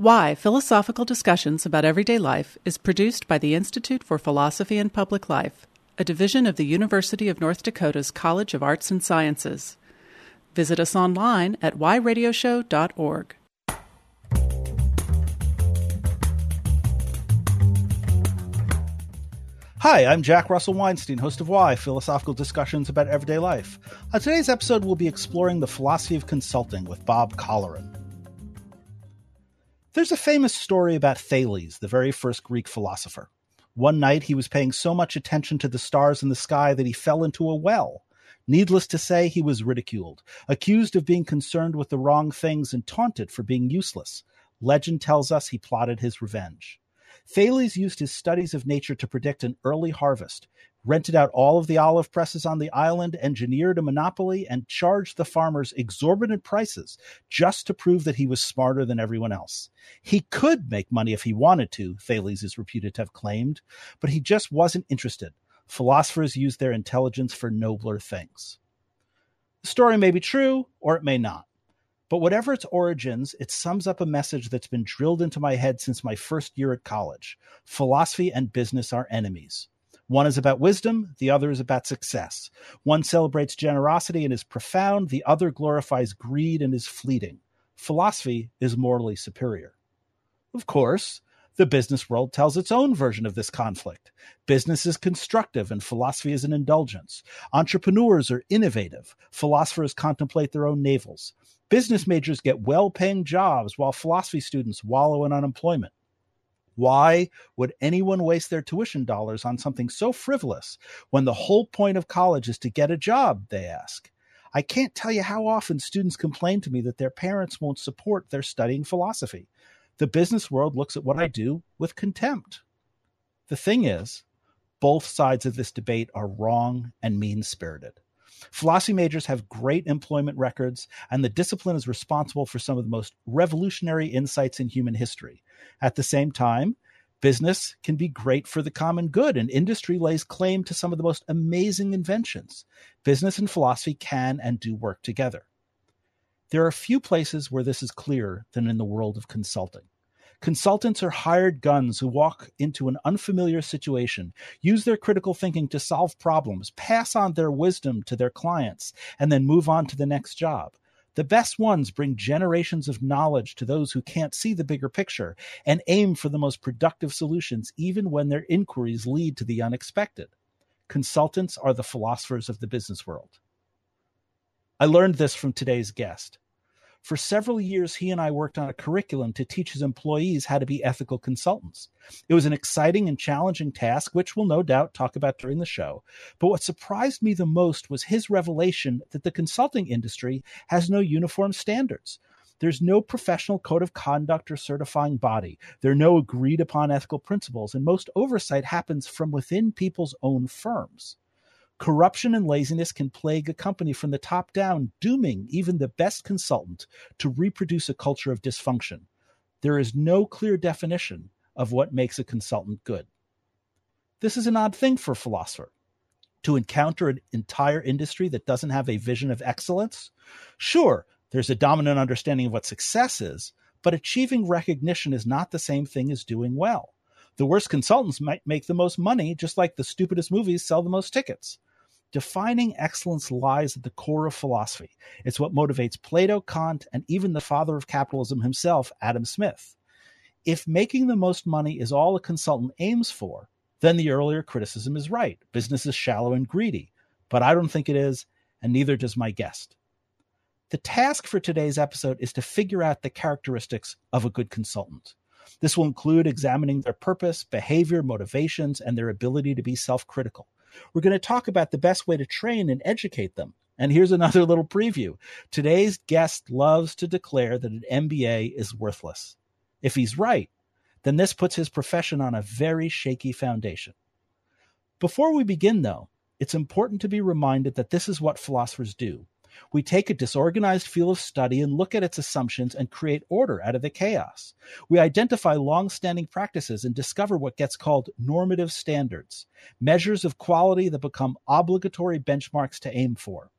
Why Philosophical Discussions About Everyday Life is produced by the Institute for Philosophy and Public Life, a division of the University of North Dakota's College of Arts and Sciences. Visit us online at whyradioshow.org. Hi, I'm Jack Russell Weinstein, host of Why Philosophical Discussions About Everyday Life. On today's episode, we'll be exploring the philosophy of consulting with Bob Colleran. There's a famous story about Thales, the very first Greek philosopher. One night, he was paying so much attention to the stars in the sky that he fell into a well. Needless to say, he was ridiculed, accused of being concerned with the wrong things, and taunted for being useless. Legend tells us he plotted his revenge. Thales used his studies of nature to predict an early harvest, rented out all of the olive presses on the island, engineered a monopoly, and charged the farmers exorbitant prices just to prove that he was smarter than everyone else. He could make money if he wanted to, Thales is reputed to have claimed, but he just wasn't interested. Philosophers use their intelligence for nobler things. The story may be true, or it may not. But whatever its origins, it sums up a message that's been drilled into my head since my first year at college. Philosophy and business are enemies. One is about wisdom, the other is about success. One celebrates generosity and is profound, the other glorifies greed and is fleeting. Philosophy is morally superior. Of course, the business world tells its own version of this conflict. Business is constructive and philosophy is an indulgence. Entrepreneurs are innovative. Philosophers contemplate their own navels. Business majors get well paying jobs while philosophy students wallow in unemployment. Why would anyone waste their tuition dollars on something so frivolous when the whole point of college is to get a job? They ask. I can't tell you how often students complain to me that their parents won't support their studying philosophy. The business world looks at what I do with contempt. The thing is, both sides of this debate are wrong and mean spirited. Philosophy majors have great employment records, and the discipline is responsible for some of the most revolutionary insights in human history. At the same time, business can be great for the common good, and industry lays claim to some of the most amazing inventions. Business and philosophy can and do work together. There are few places where this is clearer than in the world of consulting. Consultants are hired guns who walk into an unfamiliar situation, use their critical thinking to solve problems, pass on their wisdom to their clients, and then move on to the next job. The best ones bring generations of knowledge to those who can't see the bigger picture and aim for the most productive solutions, even when their inquiries lead to the unexpected. Consultants are the philosophers of the business world. I learned this from today's guest. For several years, he and I worked on a curriculum to teach his employees how to be ethical consultants. It was an exciting and challenging task, which we'll no doubt talk about during the show. But what surprised me the most was his revelation that the consulting industry has no uniform standards. There's no professional code of conduct or certifying body. There are no agreed upon ethical principles, and most oversight happens from within people's own firms. Corruption and laziness can plague a company from the top down, dooming even the best consultant to reproduce a culture of dysfunction. There is no clear definition of what makes a consultant good. This is an odd thing for a philosopher. To encounter an entire industry that doesn't have a vision of excellence? Sure, there's a dominant understanding of what success is, but achieving recognition is not the same thing as doing well. The worst consultants might make the most money, just like the stupidest movies sell the most tickets. Defining excellence lies at the core of philosophy. It's what motivates Plato, Kant, and even the father of capitalism himself, Adam Smith. If making the most money is all a consultant aims for, then the earlier criticism is right. Business is shallow and greedy. But I don't think it is, and neither does my guest. The task for today's episode is to figure out the characteristics of a good consultant. This will include examining their purpose, behavior, motivations, and their ability to be self critical. We're going to talk about the best way to train and educate them. And here's another little preview. Today's guest loves to declare that an MBA is worthless. If he's right, then this puts his profession on a very shaky foundation. Before we begin, though, it's important to be reminded that this is what philosophers do. We take a disorganized field of study and look at its assumptions and create order out of the chaos. We identify long standing practices and discover what gets called normative standards, measures of quality that become obligatory benchmarks to aim for.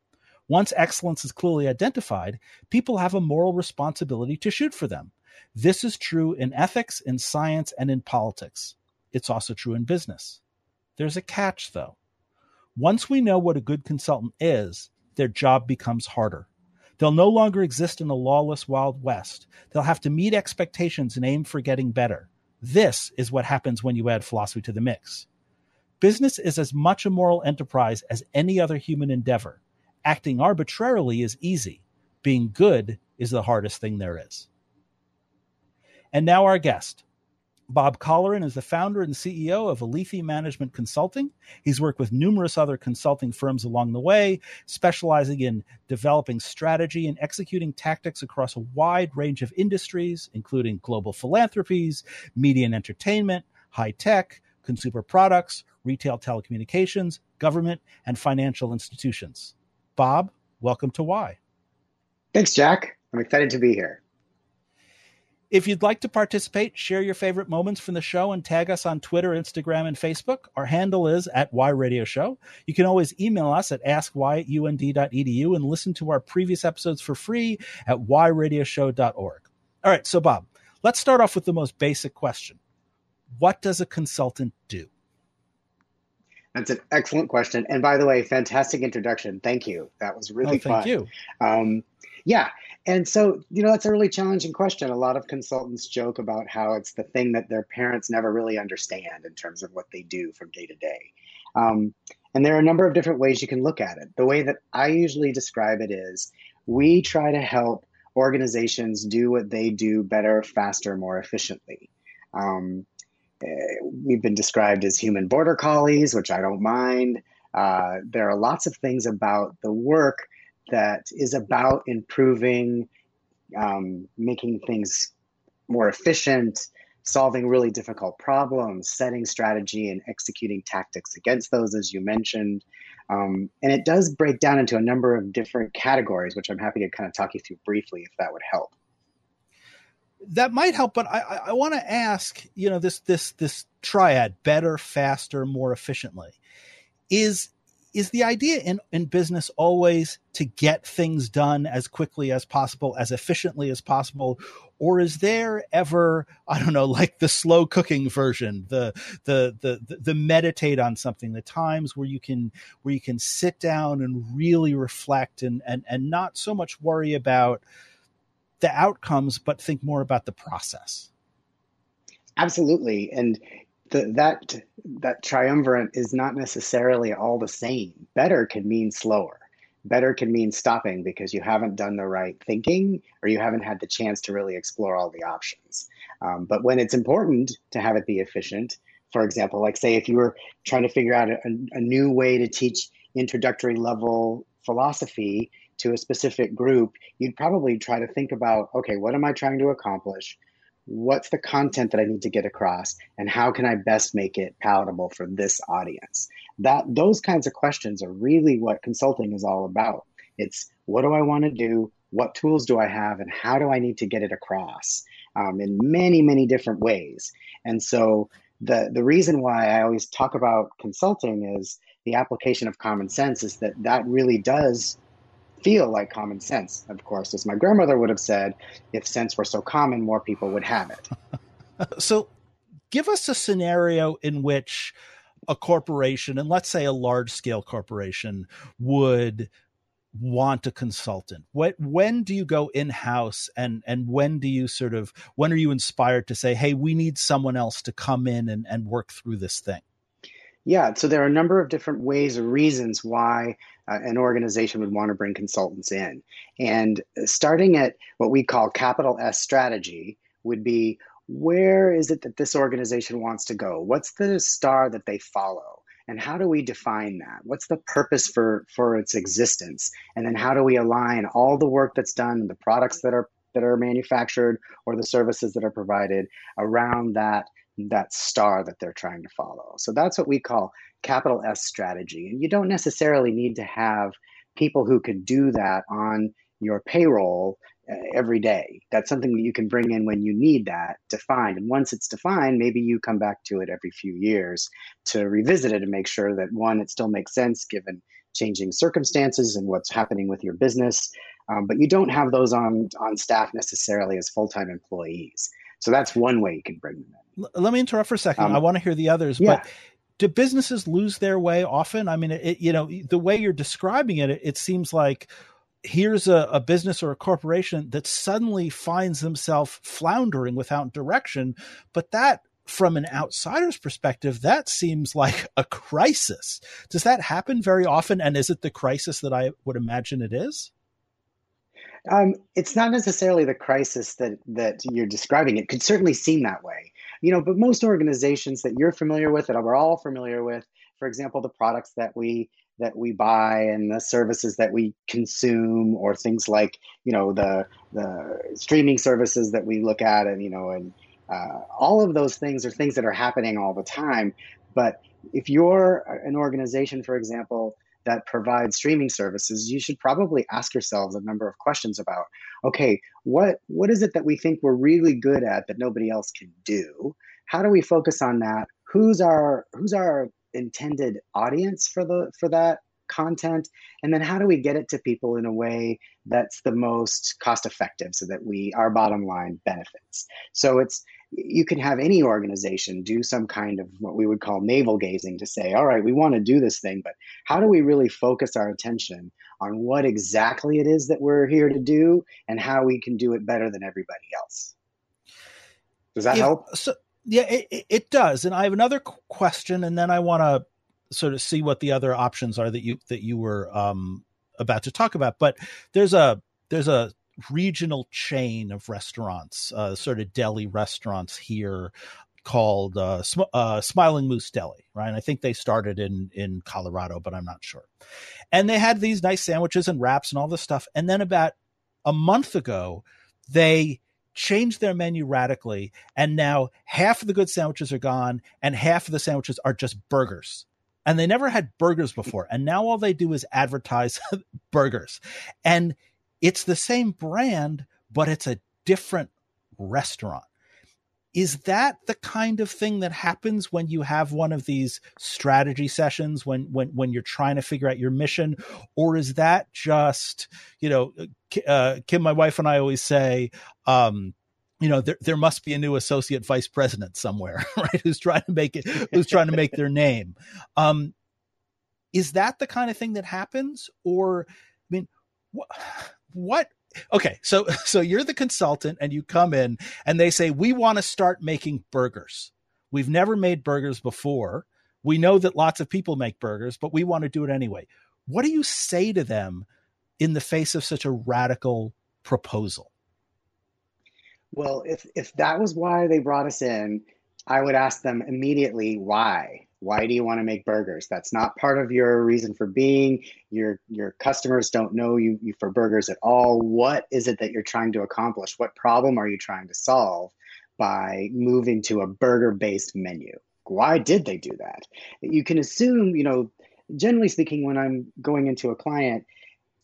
Once excellence is clearly identified, people have a moral responsibility to shoot for them. This is true in ethics, in science, and in politics. It's also true in business. There's a catch, though. Once we know what a good consultant is, their job becomes harder. They'll no longer exist in a lawless Wild West. They'll have to meet expectations and aim for getting better. This is what happens when you add philosophy to the mix. Business is as much a moral enterprise as any other human endeavor. Acting arbitrarily is easy. Being good is the hardest thing there is. And now our guest. Bob Colleran is the founder and CEO of Alethi Management Consulting. He's worked with numerous other consulting firms along the way, specializing in developing strategy and executing tactics across a wide range of industries, including global philanthropies, media and entertainment, high tech, consumer products, retail telecommunications, government, and financial institutions. Bob, welcome to Why. Thanks, Jack. I'm excited to be here. If you'd like to participate, share your favorite moments from the show and tag us on Twitter, Instagram, and Facebook. Our handle is at Why Radio Show. You can always email us at at and listen to our previous episodes for free at whyradioshow.org. All right, so Bob, let's start off with the most basic question. What does a consultant do? That's an excellent question. And by the way, fantastic introduction. Thank you. That was really oh, thank fun. you. Um, yeah. And so, you know, that's a really challenging question. A lot of consultants joke about how it's the thing that their parents never really understand in terms of what they do from day to day. Um, and there are a number of different ways you can look at it. The way that I usually describe it is we try to help organizations do what they do better, faster, more efficiently. Um, eh, we've been described as human border collies, which I don't mind. Uh, there are lots of things about the work that is about improving, um, making things more efficient, solving really difficult problems, setting strategy and executing tactics against those, as you mentioned. Um, and it does break down into a number of different categories, which I'm happy to kind of talk you through briefly if that would help. That might help, but I, I, want to ask, you know, this this this triad: better, faster, more efficiently. Is is the idea in, in business always to get things done as quickly as possible, as efficiently as possible? Or is there ever, I don't know, like the slow cooking version, the, the, the, the, meditate on something, the times where you can, where you can sit down and really reflect and, and, and not so much worry about the outcomes, but think more about the process? Absolutely. And the, that that triumvirate is not necessarily all the same. Better can mean slower. Better can mean stopping because you haven't done the right thinking or you haven't had the chance to really explore all the options. Um, but when it's important to have it be efficient, for example, like say if you were trying to figure out a, a new way to teach introductory level philosophy to a specific group, you'd probably try to think about okay, what am I trying to accomplish? What's the content that I need to get across and how can I best make it palatable for this audience? That those kinds of questions are really what consulting is all about. It's what do I want to do? What tools do I have? And how do I need to get it across um, in many, many different ways? And so the, the reason why I always talk about consulting is the application of common sense is that that really does feel like common sense. Of course, as my grandmother would have said, if sense were so common, more people would have it. so, give us a scenario in which a corporation, and let's say a large scale corporation, would want a consultant what when do you go in house and and when do you sort of when are you inspired to say hey we need someone else to come in and, and work through this thing yeah, so there are a number of different ways or reasons why uh, an organization would want to bring consultants in. And starting at what we call capital S strategy would be where is it that this organization wants to go? What's the star that they follow? And how do we define that? What's the purpose for, for its existence? And then how do we align all the work that's done, the products that are that are manufactured or the services that are provided around that that star that they're trying to follow. So that's what we call capital S strategy. And you don't necessarily need to have people who can do that on your payroll uh, every day. That's something that you can bring in when you need that defined. And once it's defined, maybe you come back to it every few years to revisit it and make sure that one, it still makes sense given changing circumstances and what's happening with your business. um, but you don't have those on on staff necessarily as full time employees. So that's one way you can bring them in. Let me interrupt for a second. Um, I want to hear the others, yeah. but do businesses lose their way often? I mean, it, you know, the way you're describing it, it, it seems like here's a, a, business or a corporation that suddenly finds themselves floundering without direction. But that, from an outsider's perspective, that seems like a crisis. Does that happen very often? And is it the crisis that I would imagine it is? Um, it's not necessarily the crisis that that you're describing. It could certainly seem that way, you know. But most organizations that you're familiar with, that we're all familiar with, for example, the products that we that we buy and the services that we consume, or things like you know the the streaming services that we look at, and you know, and uh, all of those things are things that are happening all the time. But if you're an organization, for example, that provide streaming services, you should probably ask yourselves a number of questions about okay, what what is it that we think we're really good at that nobody else can do? How do we focus on that? Who's our who's our intended audience for the for that content and then how do we get it to people in a way that's the most cost effective so that we our bottom line benefits so it's you can have any organization do some kind of what we would call navel gazing to say, all right, we want to do this thing, but how do we really focus our attention on what exactly it is that we're here to do and how we can do it better than everybody else? Does that yeah, help? So, yeah, it, it does. And I have another question, and then I want to sort of see what the other options are that you that you were um, about to talk about. But there's a there's a regional chain of restaurants, uh, sort of deli restaurants here called uh, Sm- uh, Smiling Moose Deli, right? And I think they started in in Colorado, but I'm not sure. And they had these nice sandwiches and wraps and all this stuff. And then about a month ago, they changed their menu radically, and now half of the good sandwiches are gone, and half of the sandwiches are just burgers. And they never had burgers before, and now all they do is advertise burgers. And it's the same brand, but it's a different restaurant. Is that the kind of thing that happens when you have one of these strategy sessions when when when you're trying to figure out your mission, or is that just you know, uh, Kim, my wife and I always say, um, you know there, there must be a new associate vice president somewhere right who's trying to make it who's trying to make their name. Um is that the kind of thing that happens? Or i mean what what okay so so you're the consultant and you come in and they say we want to start making burgers. We've never made burgers before. We know that lots of people make burgers but we want to do it anyway. What do you say to them in the face of such a radical proposal well if if that was why they brought us in i would ask them immediately why why do you want to make burgers? That's not part of your reason for being. Your your customers don't know you, you for burgers at all. What is it that you're trying to accomplish? What problem are you trying to solve by moving to a burger-based menu? Why did they do that? You can assume, you know, generally speaking, when I'm going into a client,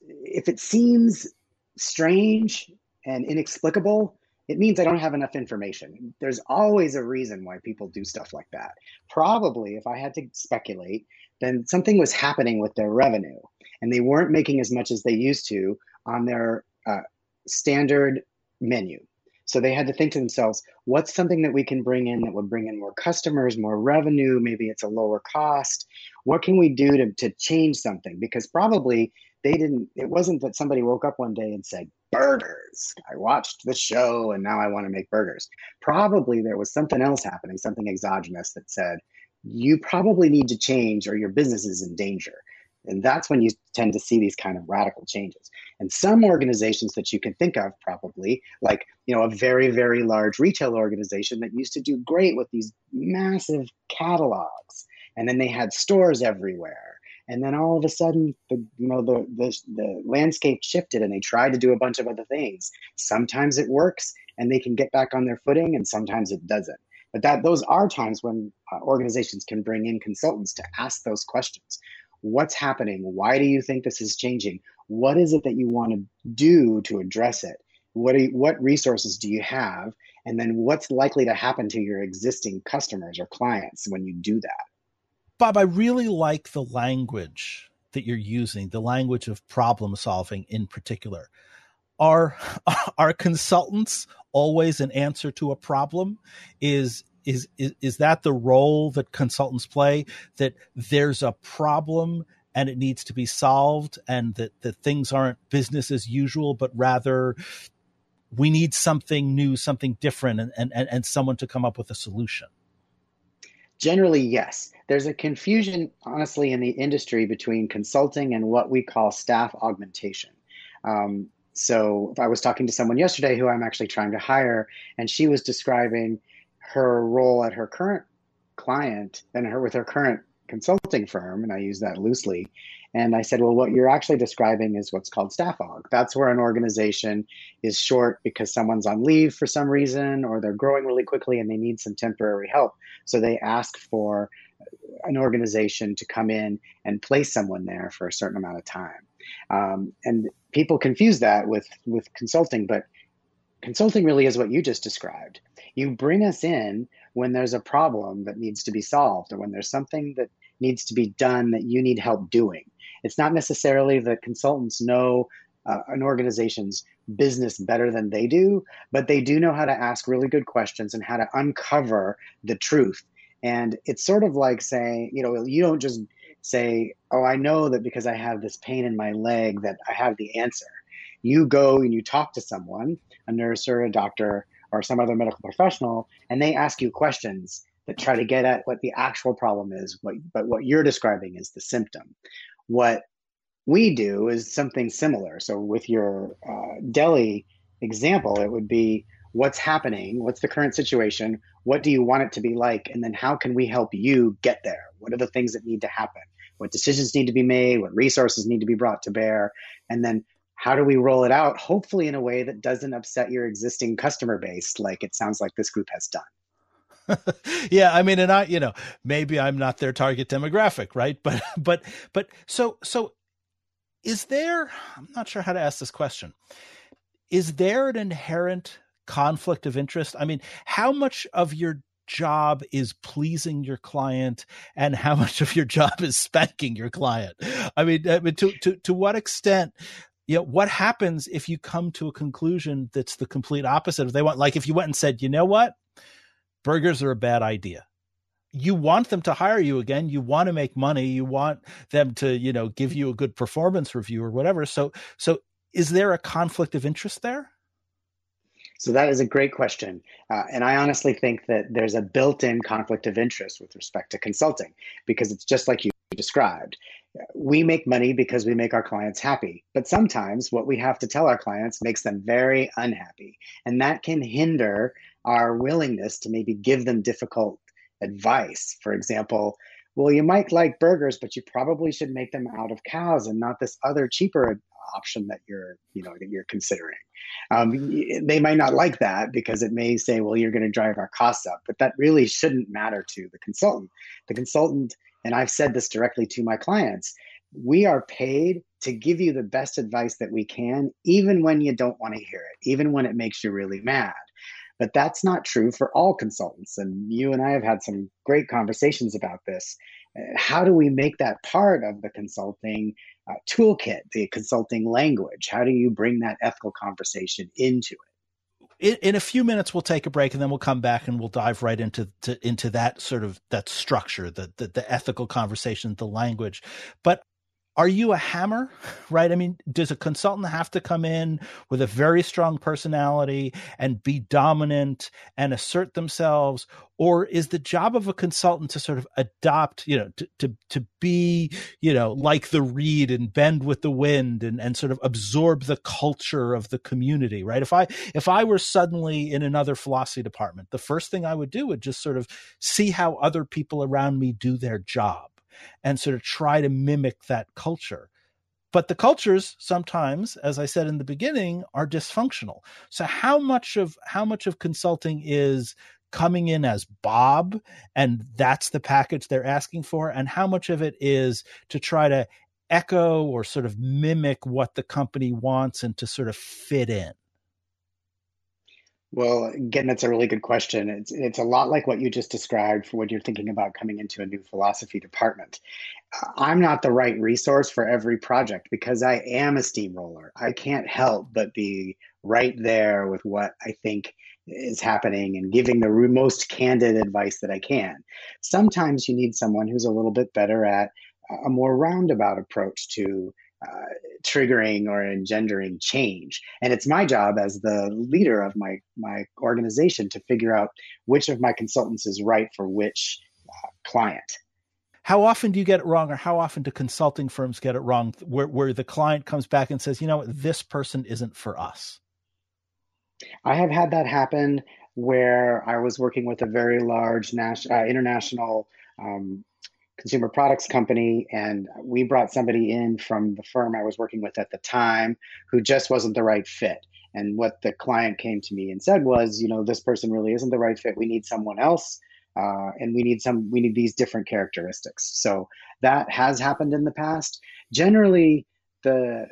if it seems strange and inexplicable, it means I don't have enough information. There's always a reason why people do stuff like that. Probably, if I had to speculate, then something was happening with their revenue and they weren't making as much as they used to on their uh, standard menu. So they had to think to themselves, what's something that we can bring in that would bring in more customers, more revenue? Maybe it's a lower cost. What can we do to, to change something? Because probably they didn't, it wasn't that somebody woke up one day and said, burgers. I watched the show and now I want to make burgers. Probably there was something else happening, something exogenous that said, you probably need to change or your business is in danger. And that's when you tend to see these kind of radical changes. And some organizations that you can think of probably, like, you know, a very, very large retail organization that used to do great with these massive catalogs. And then they had stores everywhere and then all of a sudden the you know the, the the landscape shifted and they tried to do a bunch of other things. Sometimes it works and they can get back on their footing and sometimes it doesn't. But that those are times when uh, organizations can bring in consultants to ask those questions. What's happening? Why do you think this is changing? What is it that you want to do to address it? What you, what resources do you have? And then what's likely to happen to your existing customers or clients when you do that Bob, I really like the language that you're using, the language of problem solving in particular. are are consultants always an answer to a problem? Is is, is is that the role that consultants play that there's a problem and it needs to be solved and that, that things aren't business as usual but rather we need something new something different and, and, and someone to come up with a solution generally yes there's a confusion honestly in the industry between consulting and what we call staff augmentation um, so I was talking to someone yesterday who I'm actually trying to hire, and she was describing her role at her current client and her with her current consulting firm, and I use that loosely. And I said, well, what you're actually describing is what's called staff aug. That's where an organization is short because someone's on leave for some reason, or they're growing really quickly and they need some temporary help. So they ask for an organization to come in and place someone there for a certain amount of time. Um, and people confuse that with with consulting, but consulting really is what you just described. You bring us in when there's a problem that needs to be solved or when there's something that needs to be done that you need help doing. It's not necessarily that consultants know uh, an organization's business better than they do, but they do know how to ask really good questions and how to uncover the truth. And it's sort of like saying, you know, you don't just say, oh, I know that because I have this pain in my leg that I have the answer. You go and you talk to someone, a nurse or a doctor or some other medical professional, and they ask you questions that try to get at what the actual problem is, what, but what you're describing is the symptom. What we do is something similar. So, with your uh, deli example, it would be what's happening, what's the current situation, what do you want it to be like, and then how can we help you get there? What are the things that need to happen? What decisions need to be made? What resources need to be brought to bear? And then how do we roll it out, hopefully in a way that doesn't upset your existing customer base, like it sounds like this group has done? yeah, I mean, and I, you know, maybe I'm not their target demographic, right? But, but, but, so, so, is there? I'm not sure how to ask this question. Is there an inherent conflict of interest? I mean, how much of your job is pleasing your client and how much of your job is spanking your client? I mean, I mean to, to, to what extent you know, what happens if you come to a conclusion that's the complete opposite of they want? Like if you went and said, you know what, burgers are a bad idea. You want them to hire you again. You want to make money. You want them to, you know, give you a good performance review or whatever. So, so is there a conflict of interest there? So that is a great question. Uh, and I honestly think that there's a built in conflict of interest with respect to consulting because it's just like you described. We make money because we make our clients happy. But sometimes what we have to tell our clients makes them very unhappy. And that can hinder our willingness to maybe give them difficult advice. For example, well, you might like burgers, but you probably should make them out of cows and not this other cheaper option that you're you know that you're considering. Um, they might not like that because it may say well you're going to drive our costs up but that really shouldn't matter to the consultant. The consultant and i've said this directly to my clients we are paid to give you the best advice that we can even when you don't want to hear it even when it makes you really mad but that's not true for all consultants and you and i have had some great conversations about this how do we make that part of the consulting uh, toolkit, the consulting language? How do you bring that ethical conversation into it? In, in, a few minutes, we'll take a break and then we'll come back and we'll dive right into to, into that sort of that structure, the, the the ethical conversation, the language. But are you a hammer? Right? I mean does a consultant have to come in with a very strong personality and be dominant and assert themselves? Or is the job of a consultant to sort of adopt you know to to, to be you know like the reed and bend with the wind and and sort of absorb the culture of the community right? If i if i were suddenly in another philosophy department the first thing i would do would just sort of see how other people around me do their job and sort of try to mimic that culture. But the cultures sometimes, as I said in the beginning, are dysfunctional. So how much of how much of consulting is coming in as Bob and that's the package they're asking for and how much of it is to try to echo or sort of mimic what the company wants and to sort of fit in? Well, again, that's a really good question. It's it's a lot like what you just described for when you're thinking about coming into a new philosophy department. I'm not the right resource for every project because I am a steamroller. I can't help but be right there with what I think is happening and giving the most candid advice that I can. Sometimes you need someone who's a little bit better at a more roundabout approach to uh, triggering or engendering change. And it's my job as the leader of my, my organization to figure out which of my consultants is right for which uh, client. How often do you get it wrong, or how often do consulting firms get it wrong where, where the client comes back and says, you know, this person isn't for us? I have had that happen where I was working with a very large national, uh, international um, consumer products company and we brought somebody in from the firm I was working with at the time who just wasn't the right fit. And what the client came to me and said was, you know, this person really isn't the right fit. We need someone else. Uh, and we need some we need these different characteristics so that has happened in the past generally the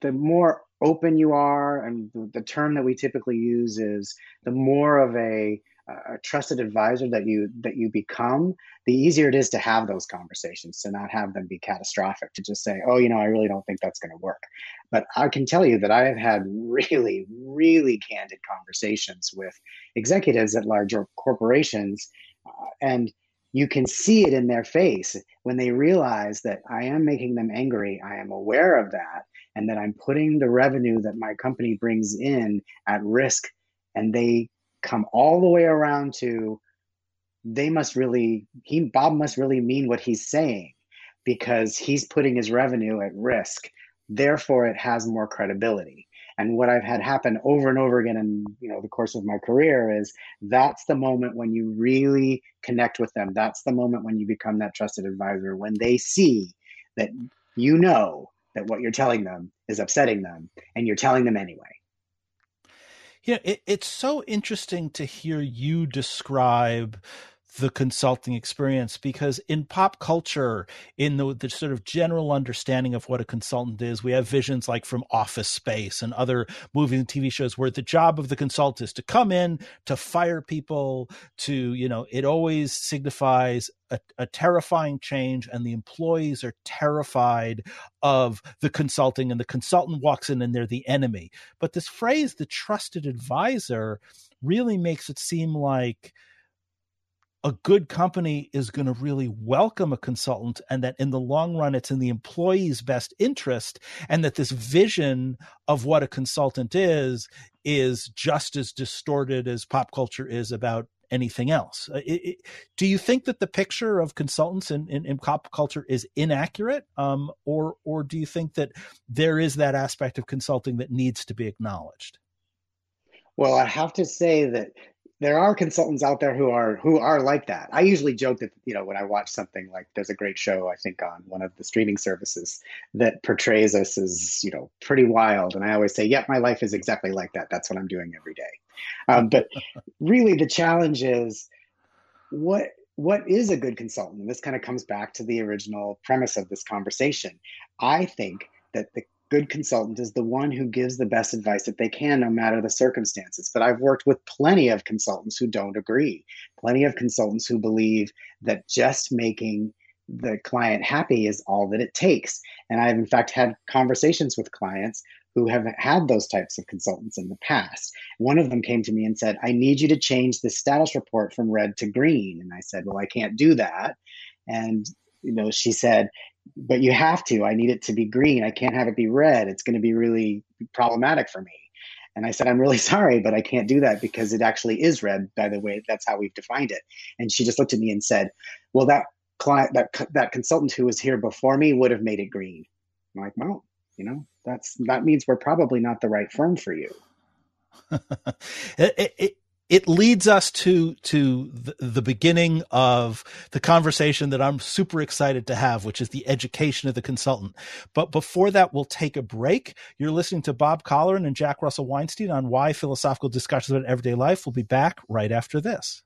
the more open you are and the, the term that we typically use is the more of a a trusted advisor that you that you become the easier it is to have those conversations to not have them be catastrophic to just say oh you know i really don't think that's going to work. But i can tell you that i have had really really candid conversations with executives at larger corporations uh, and you can see it in their face when they realize that i am making them angry i am aware of that and that i'm putting the revenue that my company brings in at risk and they come all the way around to they must really he Bob must really mean what he's saying because he's putting his revenue at risk. Therefore, it has more credibility. And what I've had happen over and over again in you know the course of my career is that's the moment when you really connect with them. That's the moment when you become that trusted advisor when they see that you know that what you're telling them is upsetting them and you're telling them anyway. Yeah, it, it's so interesting to hear you describe the consulting experience because in pop culture in the, the, sort of general understanding of what a consultant is we have visions like from office space and other movies and tv shows where the job of the consultant is to come in to fire people to you know it always signifies a, a terrifying change and the employees are terrified of the consulting and the consultant walks in and they're the enemy. But this phrase the trusted advisor really makes it seem like a good company is going to really welcome a consultant and that in the long run it's in the employee's best interest and that this vision of what a consultant is is just as distorted as pop culture is about anything else. It, it, do you think that the picture of consultants in, in, in pop culture is inaccurate um, or or do you think that there is that aspect of consulting that needs to be acknowledged? Well, I have to say that there are consultants out there who are who are like that. I usually joke that you know when I watch something like there's a great show I think on one of the streaming services that portrays us as you know pretty wild, and I always say, "Yep, my life is exactly like that. That's what I'm doing every day." Um, but really, the challenge is what what is a good consultant, and this kind of comes back to the original premise of this conversation. I think that the good consultant is the one who gives the best advice that they can, no matter the circumstances. But I've worked with plenty of consultants who don't agree, plenty of consultants who believe that just making the client happy is all that it takes. And I've, in fact, had conversations with clients who have had those types of consultants in the past. One of them came to me and said, I need you to change the status report from red to green. And I said, Well, I can't do that. And you know, she said, but you have to. I need it to be green. I can't have it be red. It's going to be really problematic for me. And I said, I'm really sorry, but I can't do that because it actually is red, by the way. That's how we've defined it. And she just looked at me and said, Well, that client, that, that consultant who was here before me would have made it green. I'm like, Well, you know, that's that means we're probably not the right firm for you. it, it, it leads us to to the, the, beginning of the conversation that I'm super excited to have, which is the education of the consultant. But before that, we'll take a break. You're listening to Bob Colleran and Jack Russell Weinstein on why philosophical discussions about everyday life. We'll be back right after this.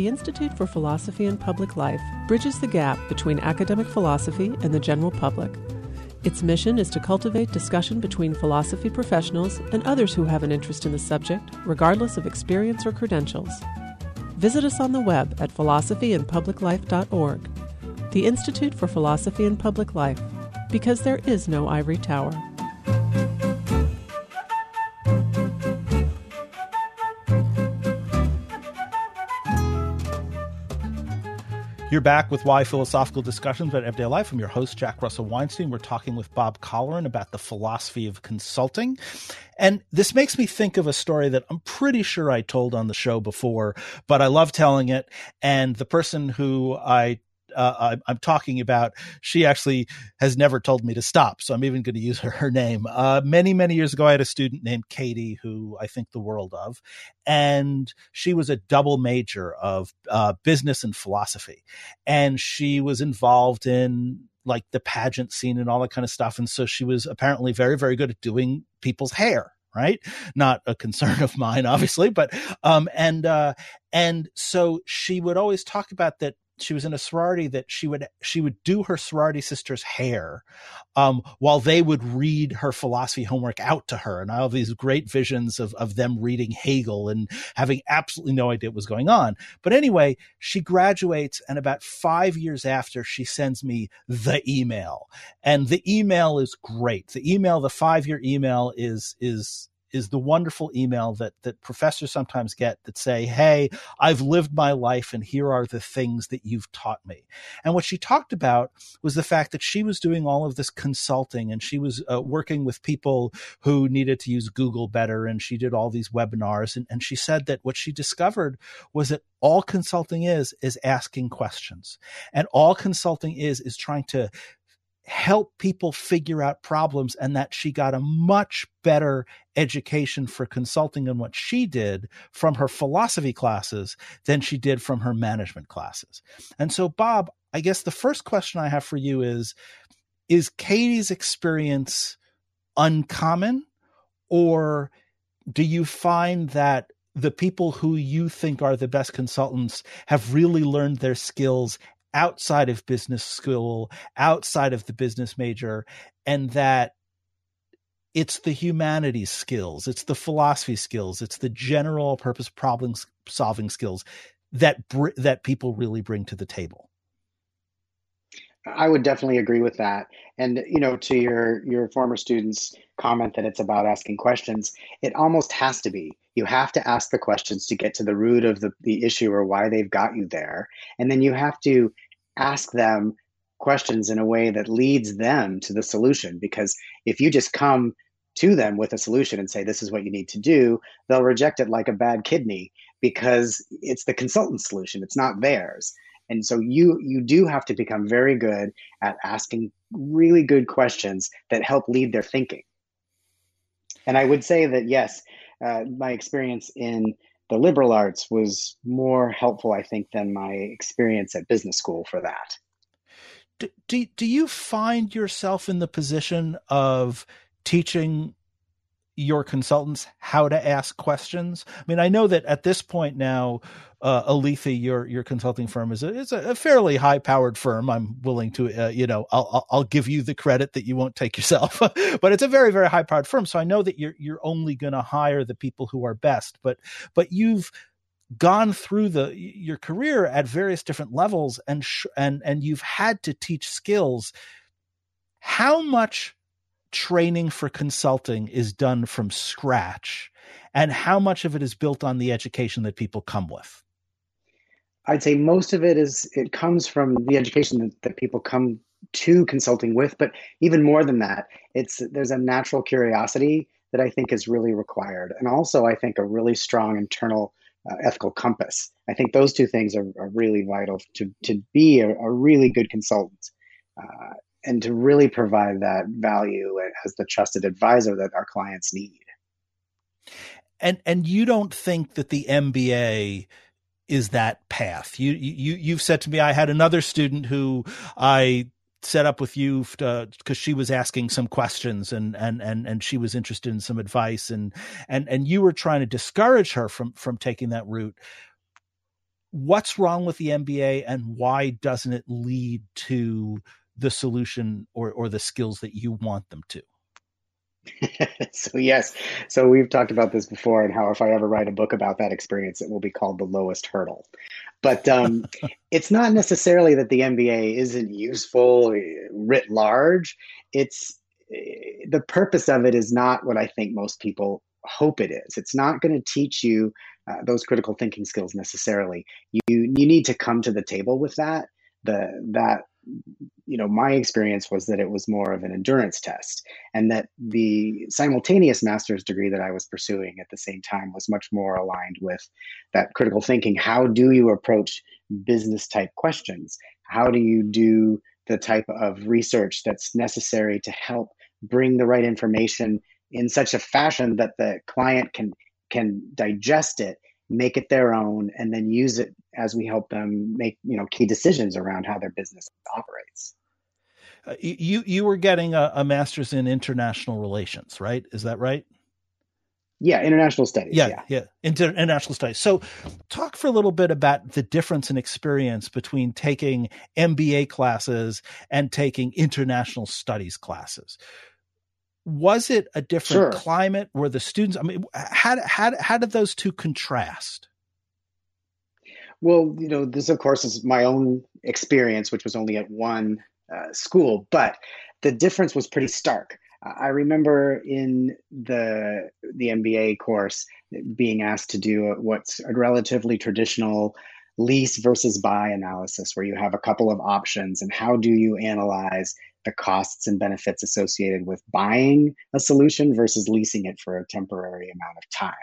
The Institute for Philosophy and Public Life bridges the gap between academic philosophy and the general public. Its mission is to cultivate discussion between philosophy professionals and others who have an interest in the subject, regardless of experience or credentials. Visit us on the web at philosophyandpubliclife.org. The Institute for Philosophy and Public Life, because there is no ivory tower. You're back with Why Philosophical Discussions about Everyday Life. I'm your host, Jack Russell Weinstein. We're talking with Bob Colleran about the philosophy of consulting. And this makes me think of a story that I'm pretty sure I told on the show before, but I love telling it. And the person who I uh, I'm talking about, she actually has never told me to stop. So I'm even going to use her, her name. Uh, many, many years ago, I had a student named Katie who I think the world of, and she was a double major of uh, business and philosophy. And she was involved in like the pageant scene and all that kind of stuff. And so she was apparently very, very good at doing people's hair right not a concern of mine obviously but um and uh and so she would always talk about that she was in a sorority that she would she would do her sorority sister's hair um, while they would read her philosophy homework out to her and I have these great visions of of them reading Hegel and having absolutely no idea what was going on. But anyway she graduates and about 5 years after she sends me the email. And the email is great. The email the 5 year email is is is the wonderful email that that professors sometimes get that say, "Hey, I've lived my life and here are the things that you've taught me." And what she talked about was the fact that she was doing all of this consulting and she was uh, working with people who needed to use Google better and she did all these webinars and, and she said that what she discovered was that all consulting is is asking questions. And all consulting is is trying to help people figure out problems and that she got a much better education for consulting and what she did from her philosophy classes than she did from her management classes. And so Bob, I guess the first question I have for you is is Katie's experience uncommon or do you find that the people who you think are the best consultants have really learned their skills outside of business school, outside of the business major, and that it's the humanities skills, it's the philosophy skills, it's the general purpose problem solving skills that br- that people really bring to the table. I would definitely agree with that. And you know, to your your former students' comment that it's about asking questions, it almost has to be. You have to ask the questions to get to the root of the, the issue or why they've got you there. And then you have to ask them questions in a way that leads them to the solution. Because if you just come to them with a solution and say, this is what you need to do, they'll reject it like a bad kidney because it's the consultant's solution, it's not theirs. And so you you do have to become very good at asking really good questions that help lead their thinking. And I would say that yes, uh, my experience in the liberal arts was more helpful, I think, than my experience at business school for that. Do, do, do you find yourself in the position of teaching your consultants how to ask questions? I mean, I know that at this point now, uh, Alethi, your your consulting firm is a, is a fairly high powered firm. I'm willing to, uh, you know, I'll I'll give you the credit that you won't take yourself, but it's a very very high powered firm. So I know that you're you're only going to hire the people who are best. But but you've gone through the your career at various different levels and sh- and and you've had to teach skills. How much training for consulting is done from scratch and how much of it is built on the education that people come with? I'd say most of it is it comes from the education that, that people come to consulting with but even more than that it's there's a natural curiosity that i think is really required and also i think a really strong internal uh, ethical compass. I think those two things are, are really vital to, to be a, a really good consultant. Uh, and to really provide that value as the trusted advisor that our clients need. And and you don't think that the MBA is that path. You you you've said to me I had another student who I set up with you uh, because she was asking some questions and and and and she was interested in some advice and and and you were trying to discourage her from from taking that route what's wrong with the MBA and why doesn't it lead to the solution or, or the skills that you want them to? so yes. So we've talked about this before and how if i ever write a book about that experience it will be called the lowest hurdle. But um, it's not necessarily that the mba isn't useful writ large. It's eh, the purpose of it is not what i think most people hope it is. It's not going to teach you uh, those critical thinking skills necessarily. You you need to come to the table with that the that you know my experience was that it was more of an endurance test and that the simultaneous master's degree that i was pursuing at the same time was much more aligned with that critical thinking. How do you approach business type questions? How do you do the type of research that's necessary to help bring the right information in such a fashion that the client can can digest it make it their own and then use it as we help them make you know key decisions around how their business operates. Uh, you you were getting a, a, master's in international relations right? Is that right? Yeah international studies yeah yeah, yeah. Inter- international studies. So talk for a little bit about the difference in experience between taking mba classes and taking international studies classes was it a different sure. climate? Were the students i mean how, how, how did those two contrast? Well you know this of course is my own experience which was only at one uh, school but the difference was pretty stark. I remember in the the mba course being asked to do what's a relatively traditional lease versus buy analysis where you have a couple of options and how do you analyze the costs and benefits associated with buying a solution versus leasing it for a temporary amount of time.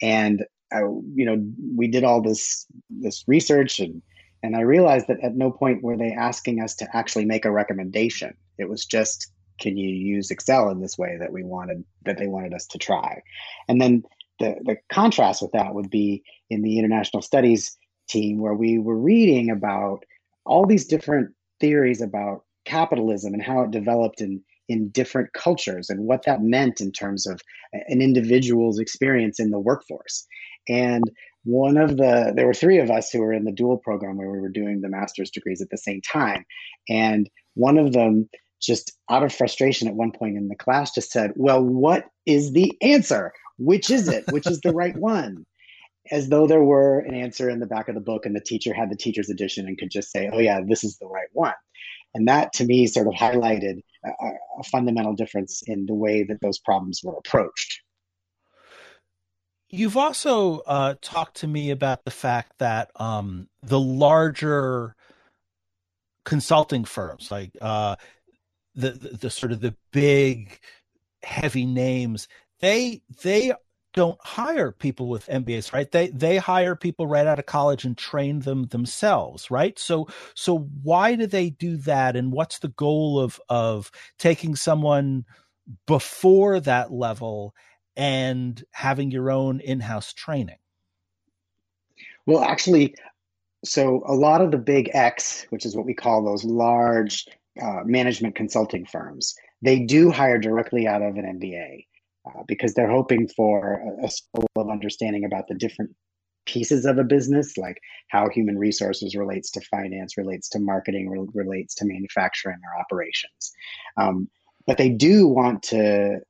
And I, you know, we did all this this research and and I realized that at no point were they asking us to actually make a recommendation. It was just, can you use Excel in this way that we wanted that they wanted us to try? And then the the contrast with that would be in the international studies team where we were reading about all these different theories about capitalism and how it developed in in different cultures and what that meant in terms of an individual's experience in the workforce. And one of the there were three of us who were in the dual program where we were doing the master's degrees at the same time. And one of them just out of frustration at one point in the class just said, Well, what is the answer? Which is it? Which is the right one? As though there were an answer in the back of the book and the teacher had the teacher's edition and could just say, Oh, yeah, this is the right one. And that to me sort of highlighted a, a fundamental difference in the way that those problems were approached. You've also uh, talked to me about the fact that um, the larger consulting firms, like uh, the, the, the sort of the big, heavy names, they they don't hire people with MBAs, right? They they hire people right out of college and train them themselves, right? So so why do they do that and what's the goal of of taking someone before that level and having your own in-house training? Well, actually so a lot of the big X, which is what we call those large uh, management consulting firms, they do hire directly out of an MBA uh, because they're hoping for a, a school of understanding about the different pieces of a business, like how human resources relates to finance, relates to marketing, re- relates to manufacturing or operations. Um, but they do want to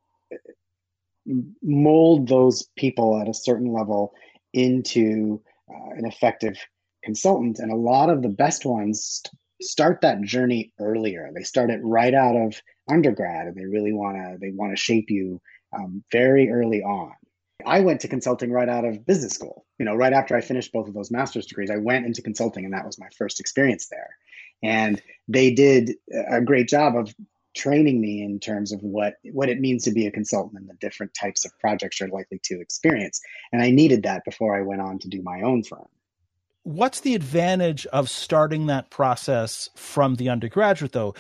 mold those people at a certain level into uh, an effective consultant. And a lot of the best ones start that journey earlier. They start it right out of undergrad, and they really want to they want to shape you um, very early on. I went to consulting right out of business school. You know, right after I finished both of those master's degrees, I went into consulting, and that was my first experience there. And they did a great job of training me in terms of what what it means to be a consultant and the different types of projects you're likely to experience. And I needed that before I went on to do my own firm. What's the advantage of starting that process from the undergraduate, though?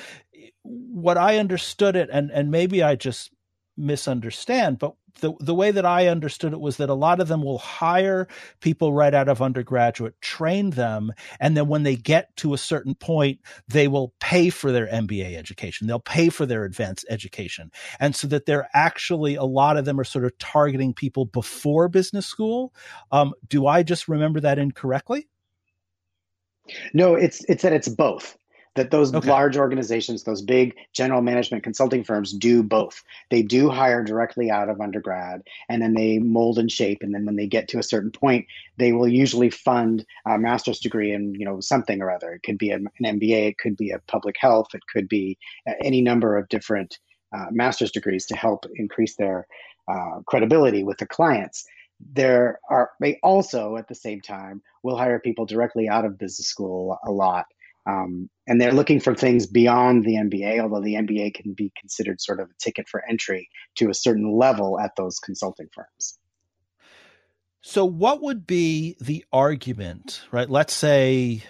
What I understood it, and and maybe I just misunderstand, but the the way that I understood it was that a lot of them will hire people right out of undergraduate, train them, and then when they get to a certain point, they will pay for their MBA education. They'll pay for their advanced education. And so that they're actually a lot of them are sort of targeting people before business school. Um, do I just remember that incorrectly? No, it's it's that it's both that those okay. large organizations, those big general management consulting firms do both. They do hire directly out of undergrad and then they mold and shape. And then when they get to a certain point, they will usually fund a master's degree in, you know, something or other. It could be an MBA, it could be a public health, it could be any number of different uh, master's degrees to help increase their uh, credibility with the clients there are they also at the same time will hire people directly out of business school a lot um, and they're looking for things beyond the MBA, although the MBA can be considered sort of a ticket for entry to a certain level at those consulting firms. So, what would be the argument, right? Let's say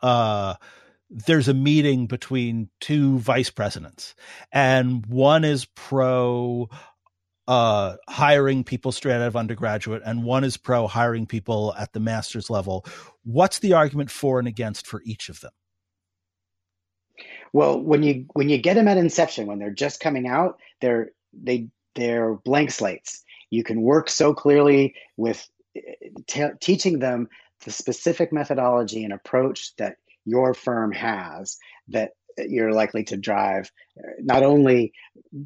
uh, there's a meeting between two vice presidents, and one is pro uh, hiring people straight out of undergraduate, and one is pro hiring people at the master's level. What's the argument for and against for each of them? Well, when you when you get them at inception, when they're just coming out, they're they they're blank slates. You can work so clearly with eh, eh, t- teaching them the specific methodology and approach that your firm has that eh, you're likely to drive not only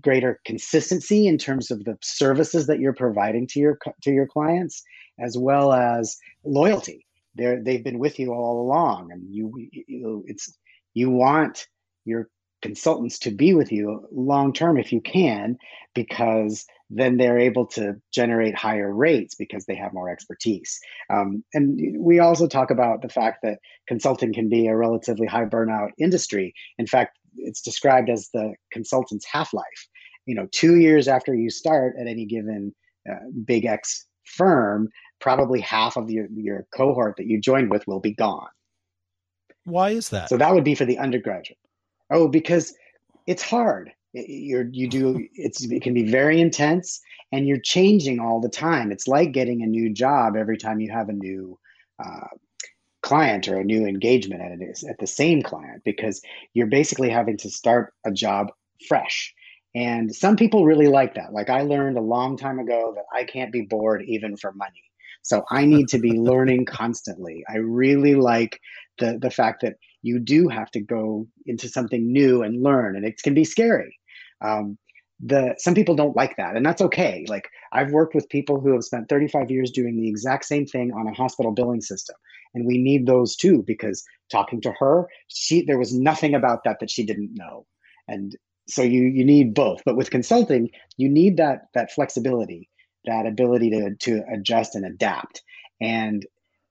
greater consistency in terms of the services that you're providing to your to your clients as well as loyalty they're they've been with you all along and you, you it's you want your consultants to be with you long term if you can, because then they're able to generate higher rates because they have more expertise. Um, and we also talk about the fact that consulting can be a relatively high burnout industry. In fact, it's described as the consultant's half life. You know, two years after you start at any given uh, big X firm, probably half of your, your cohort that you joined with will be gone. Why is that? So that would be for the undergraduate. Oh, because it's hard. You're you do it's it can be very intense, and you're changing all the time. It's like getting a new job every time you have a new uh, client or a new engagement at it at the same client because you're basically having to start a job fresh. And some people really like that. Like I learned a long time ago that I can't be bored even for money. So I need to be learning constantly. I really like the the fact that you do have to go into something new and learn, and it can be scary. Um, the some people don't like that, and that's okay. Like I've worked with people who have spent 35 years doing the exact same thing on a hospital billing system, and we need those too because talking to her, she there was nothing about that that she didn't know, and so you you need both. But with consulting, you need that that flexibility, that ability to to adjust and adapt. And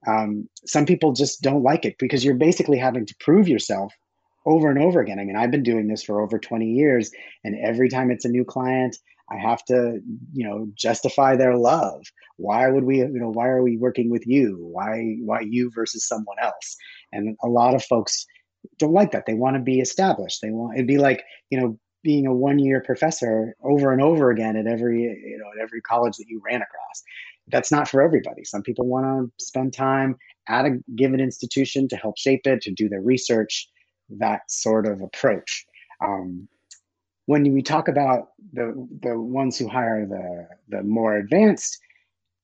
um, some people just don't like it because you're basically having to prove yourself over and over again. I mean, I've been doing this for over 20 years, and every time it's a new client, I have to, you know, justify their love. Why would we, you know, why are we working with you? Why, why you versus someone else? And a lot of folks don't like that. They want to be established. They want it'd be like, you know, being a one-year professor over and over again at every, you know, at every college that you ran across that's not for everybody. Some people want to spend time at a given institution to help shape it, to do their research, that sort of approach. Um, when we talk about the the ones who hire the the more advanced,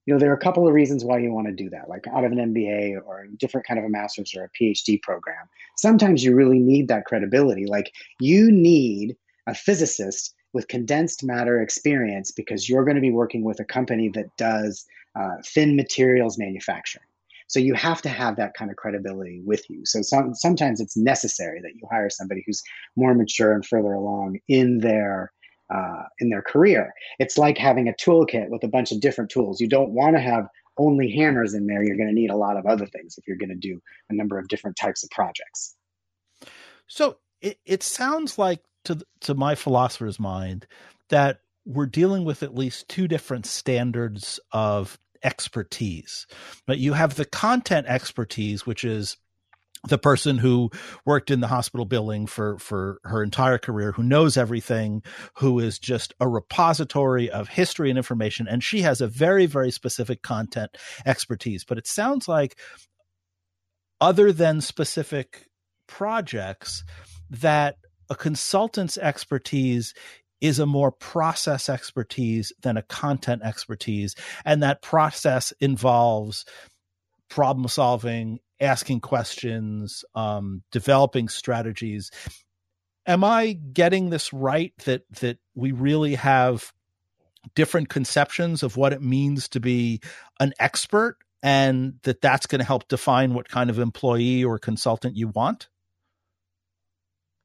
you know, there are a couple of reasons why you want to do that, like out of an MBA or different kind of a master's or a PhD program. Sometimes you really need that credibility. Like you need a physicist with condensed matter experience because you're going to be working with a company that does uh, thin materials manufacturing. So you have to have that kind of credibility with you. So some, sometimes it's necessary that you hire somebody who's more mature and further along in their uh, in their career. It's like having a toolkit with a bunch of different tools. You don't want to have only hammers in there. You're going to need a lot of other things if you're going to do a number of different types of projects. So it, it sounds like to to my philosopher's mind that we're dealing with at least two different standards of expertise. But you have the content expertise, which is the person who worked in the hospital billing for for her entire career who knows everything who is just a repository of history and information and she has a very very specific content expertise but it sounds like other than specific projects that a consultant's expertise is a more process expertise than a content expertise. And that process involves problem solving asking questions, um, developing strategies. Am I getting this right that that we really have different conceptions of what it means to be an expert and that that's going to help define what kind of employee or consultant you want?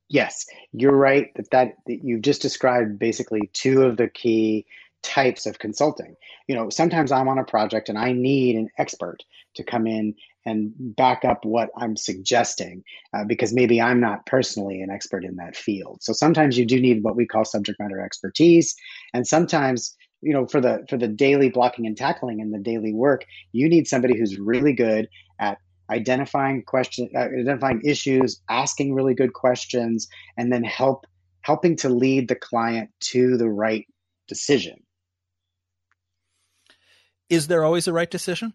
Yes, you're right that, that that you've just described basically two of the key types of consulting. You know, sometimes I'm on a project and I need an expert to come in and back up what I'm suggesting uh, because maybe I'm not personally an expert in that field. So sometimes you do need what we call subject matter expertise, and sometimes you know for the for the daily blocking and tackling and the daily work, you need somebody who's really good at identifying question uh, identifying issues, asking really good questions, and then help helping to lead the client to the right decision. Is there always a right decision?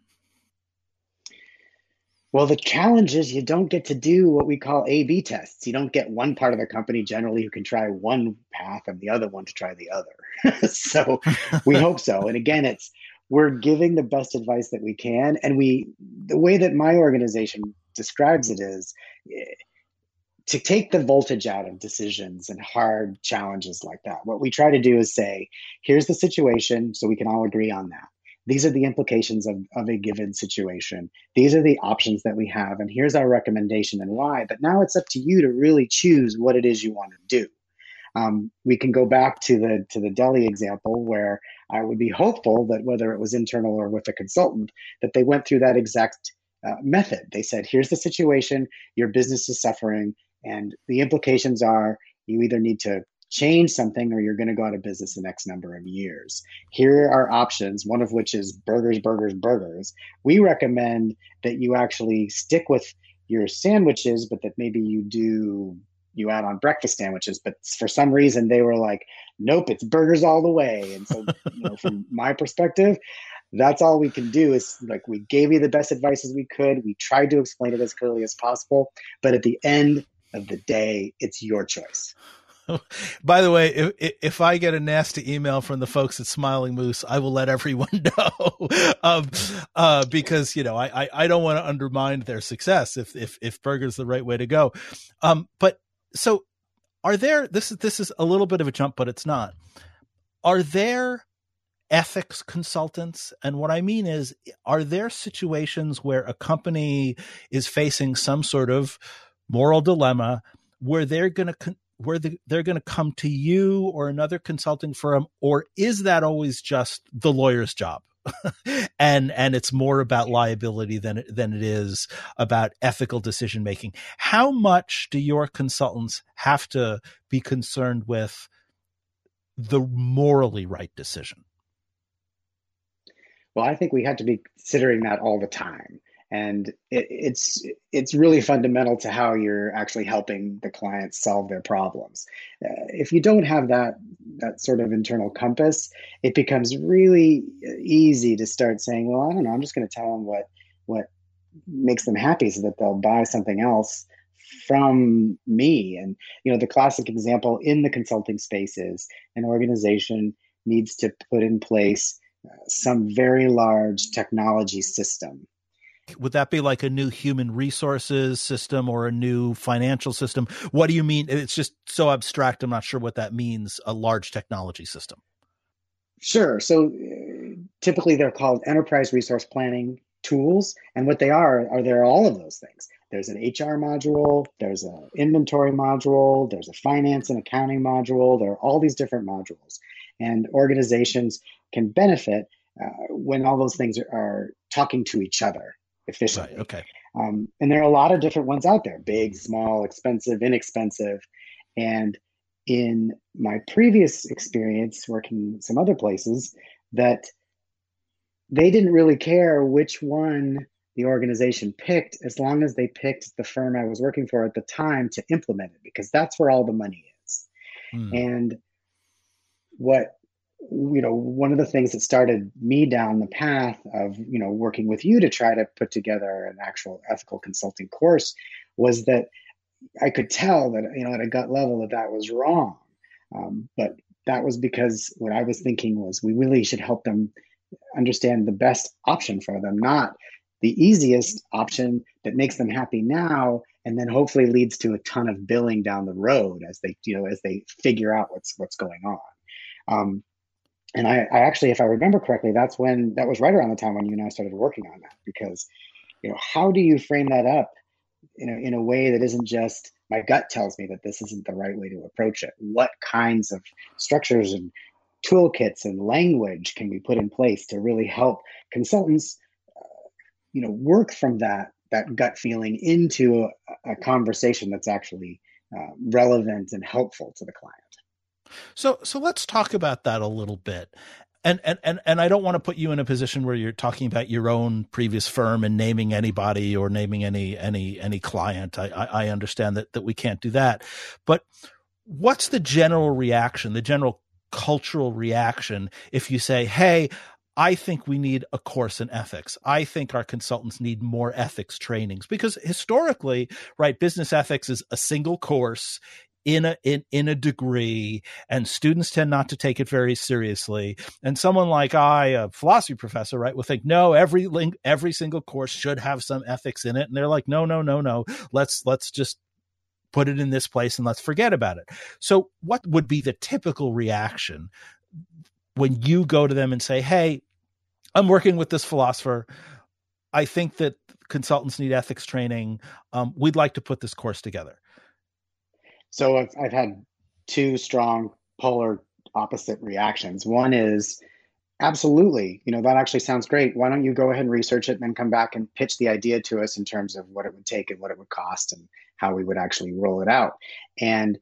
Well, the challenge is you don't get to do what we call A B tests. You don't get one part of the company generally who can try one path and the other one to try the other. so we hope so. And again, it's we're giving the best advice that we can. And we, the way that my organization describes it is eh, to take the voltage out of decisions and hard challenges like that. What we try to do is say, here's the situation, so we can all agree on that these are the implications of, of a given situation. These are the options that we have, and here's our recommendation and why. But now it's up to you to really choose what it is you want to do. Um, we can go back to the to the deli example where I would be hopeful that whether it was internal or with a consultant, that they went through that exact uh, method. They said, "Here's the situation. Your business is suffering, and the implications are you either need to change something or you're going to go out of business the next number of years. Here are options, one of which is burgers, burgers, burgers. We recommend that you actually stick with your sandwiches, but that maybe you do you add on breakfast sandwiches. But for some reason they were like, nope, it's burgers all the way. And so, you know, from my perspective, that's all we can do is like we gave you the best advice as we could. We tried to explain it as clearly as possible, but at the end of the day, it's your choice. By the way, if, if I get a nasty email from the folks at Smiling Moose, I will let everyone know, um, uh, because you know I, I, I don't want to undermine their success if if if burger's the right way to go. Um, but so are there? This is this is a little bit of a jump, but it's not. Are there ethics consultants? And what I mean is, are there situations where a company is facing some sort of moral dilemma where they're going to where the, they're going to come to you or another consulting firm or is that always just the lawyer's job and and it's more about liability than than it is about ethical decision making. How much do your consultants have to be concerned with the morally right decision? Well i think we have to be considering that all the time and it, it's it's really fundamental to how you're actually helping the clients solve their problems. Uh, if you don't have that that sort of internal compass, it becomes really easy to start saying, "Well, I don't know. I'm just going to tell them what what makes them happy, so that they'll buy something else." from me and you know the classic example in the consulting space is an organization needs to put in place uh, some very large technology system would that be like a new human resources system or a new financial system? What do you mean? It's just so abstract. I'm not sure what that means. A large technology system. Sure. So uh, typically they're called enterprise resource planning tools. And what they are, are there are all of those things. There's an HR module, there's an inventory module, there's a finance and accounting module. There are all these different modules. And organizations can benefit uh, when all those things are, are talking to each other efficiently. Right, okay. Um, and there are a lot of different ones out there big, small, expensive, inexpensive. And in my previous experience working some other places, that they didn't really care which one the organization picked as long as they picked the firm I was working for at the time to implement it because that's where all the money is. Hmm. And what you know one of the things that started me down the path of you know working with you to try to put together an actual ethical consulting course was that i could tell that you know at a gut level that that was wrong. Um, but that was because what i was thinking was we really should help them understand the best option for them not the easiest option that makes them happy now and then hopefully leads to a ton of billing down the road as they you know as they figure out what's what's going on. Um, and I, I actually if i remember correctly that's when that was right around the time when you and i started working on that because you know how do you frame that up you know, in a way that isn't just my gut tells me that this isn't the right way to approach it. What kinds of structures and toolkits and language can we put in place to really help consultants uh, you know work from that that gut feeling into a, a conversation that's actually uh, relevant and helpful to the client so so let's talk about that a little bit and, and and and I don't want to put you in a position where you're talking about your own previous firm and naming anybody or naming any any any client. I, I, I understand that that we can't do that, but what's the general reaction, the general cultural reaction if you say, "Hey, I think we need a course in ethics. I think our consultants need more ethics trainings because historically, right, business ethics is a single course in a in, in a degree and students tend not to take it very seriously and someone like i a philosophy professor right will think no every link every single course should have some ethics in it and they're like no no no no let's let's just put it in this place and let's forget about it so what would be the typical reaction when you go to them and say hey I'm working with this philosopher. I think that consultants need ethics training. Um, we'd like to put this course together. So I've, I've had two strong polar opposite reactions. One is absolutely, you know, that actually sounds great. Why don't you go ahead and research it and then come back and pitch the idea to us in terms of what it would take and what it would cost and how we would actually roll it out. And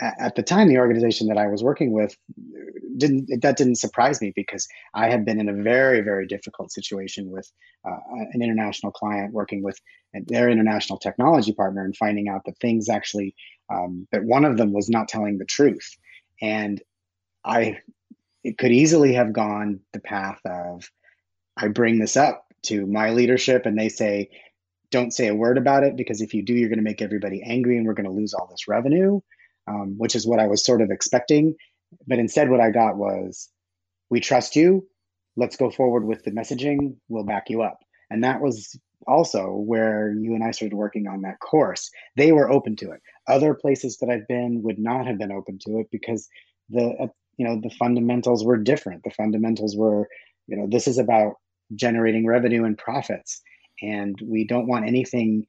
at the time, the organization that I was working with didn't that didn't surprise me because I had been in a very very difficult situation with uh, an international client working with their international technology partner and finding out that things actually um, that one of them was not telling the truth, and I it could easily have gone the path of I bring this up to my leadership and they say don't say a word about it because if you do you're going to make everybody angry and we're going to lose all this revenue um, which is what I was sort of expecting. But instead, what I got was, we trust you. Let's go forward with the messaging. We'll back you up. And that was also where you and I started working on that course. They were open to it. Other places that I've been would not have been open to it because the uh, you know the fundamentals were different. The fundamentals were you know this is about generating revenue and profits, and we don't want anything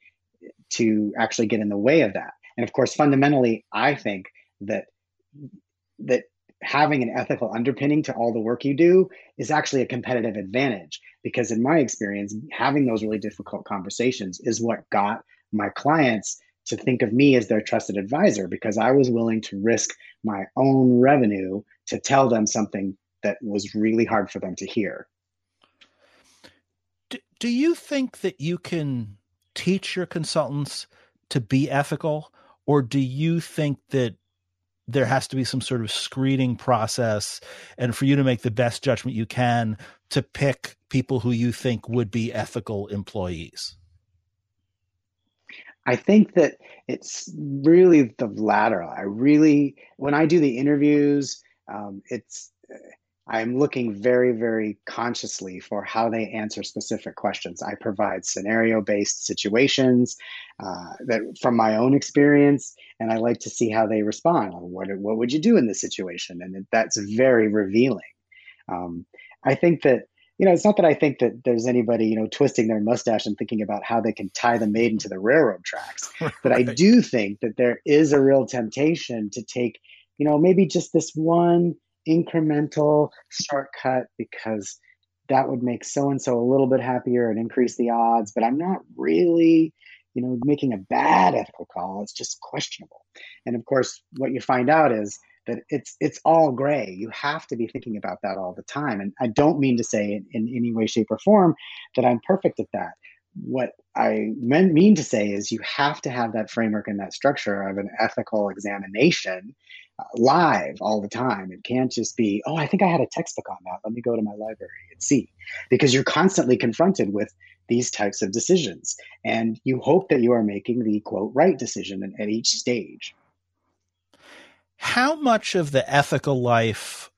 to actually get in the way of that. And of course, fundamentally, I think that that having an ethical underpinning to all the work you do is actually a competitive advantage because in my experience having those really difficult conversations is what got my clients to think of me as their trusted advisor because I was willing to risk my own revenue to tell them something that was really hard for them to hear. Do, do you think that you can teach your consultants to be ethical? or do you think that there has to be some sort of screening process and for you to make the best judgment you can to pick people who you think would be ethical employees I think that it's really the latter. I really, when I do the interviews, um, it's I'm looking very, very consciously for how they answer specific questions. I provide scenario based situations uh, that from my own experience, and I like to see how they respond. What, what would you do in this situation? And that's very revealing. Um, I think that, you know, it's not that I think that there's anybody, you know, twisting their mustache and thinking about how they can tie the maiden to the railroad tracks. right. But I do think that there is a real temptation to take, you know, maybe just this one incremental shortcut because that would make so and so a little bit happier and increase the odds. But i'm not really you know making a bad ethical call. It's just questionable. And of course what you find out is that it's it's all gray. You have to be thinking about that all the time. And i don't mean to say in, in any way shape or form that i'm perfect at that. What I mean to say is you have to have that framework and that structure of an ethical examination live all the time. It can't just be, oh, I think I had a textbook on that. Let me go to my library and see. Because you're constantly confronted with these types of decisions. And you hope that you are making the quote right decision at each stage. How much of the ethical life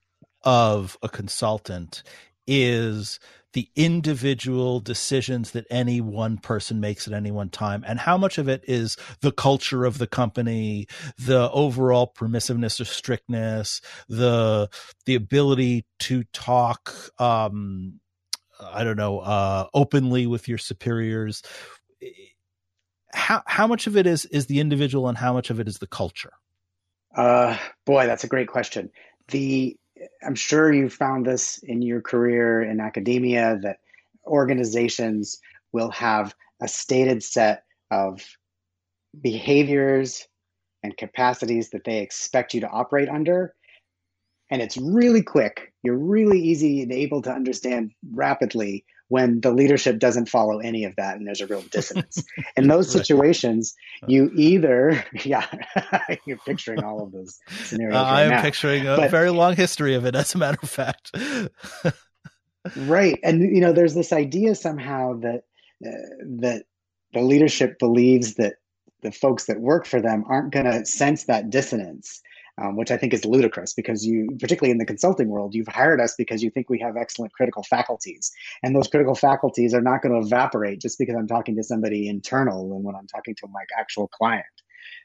of a consultant is the individual decisions that any one person makes at any one time and how much of it is the culture of the company the overall permissiveness or strictness the the ability to talk um i don't know uh openly with your superiors. How how much of it is is the individual and how much of it is the culture? Uh boy that's a great question. The I'm sure you found this in your career in academia that organizations will have a stated set of behaviors and capacities that they expect you to operate under. And it's really quick. You're really easy and able to understand rapidly when the leadership doesn't follow any of that and there's a real dissonance. In those situations, you either, yeah, you're picturing all of those scenarios. Uh, right I'm now. picturing a but, very long history of it, as a matter of fact. right. And, you know, there's this idea somehow that, uh, that the leadership believes that the folks that work for them aren't going to sense that dissonance um, which I think is ludicrous because you, particularly in the consulting world, you've hired us because you think we have excellent critical faculties. And those critical faculties are not going to evaporate just because I'm talking to somebody internal and when I'm talking to my actual client.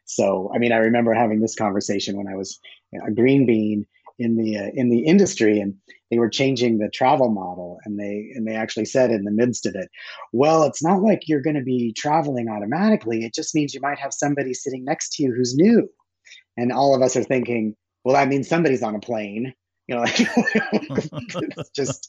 So, I mean, I remember having this conversation when I was a green bean in the uh, in the industry, and they were changing the travel model, and they and they actually said in the midst of it, well, it's not like you're going to be traveling automatically. It just means you might have somebody sitting next to you who's new and all of us are thinking, well, that means somebody's on a plane. You know, like, it's just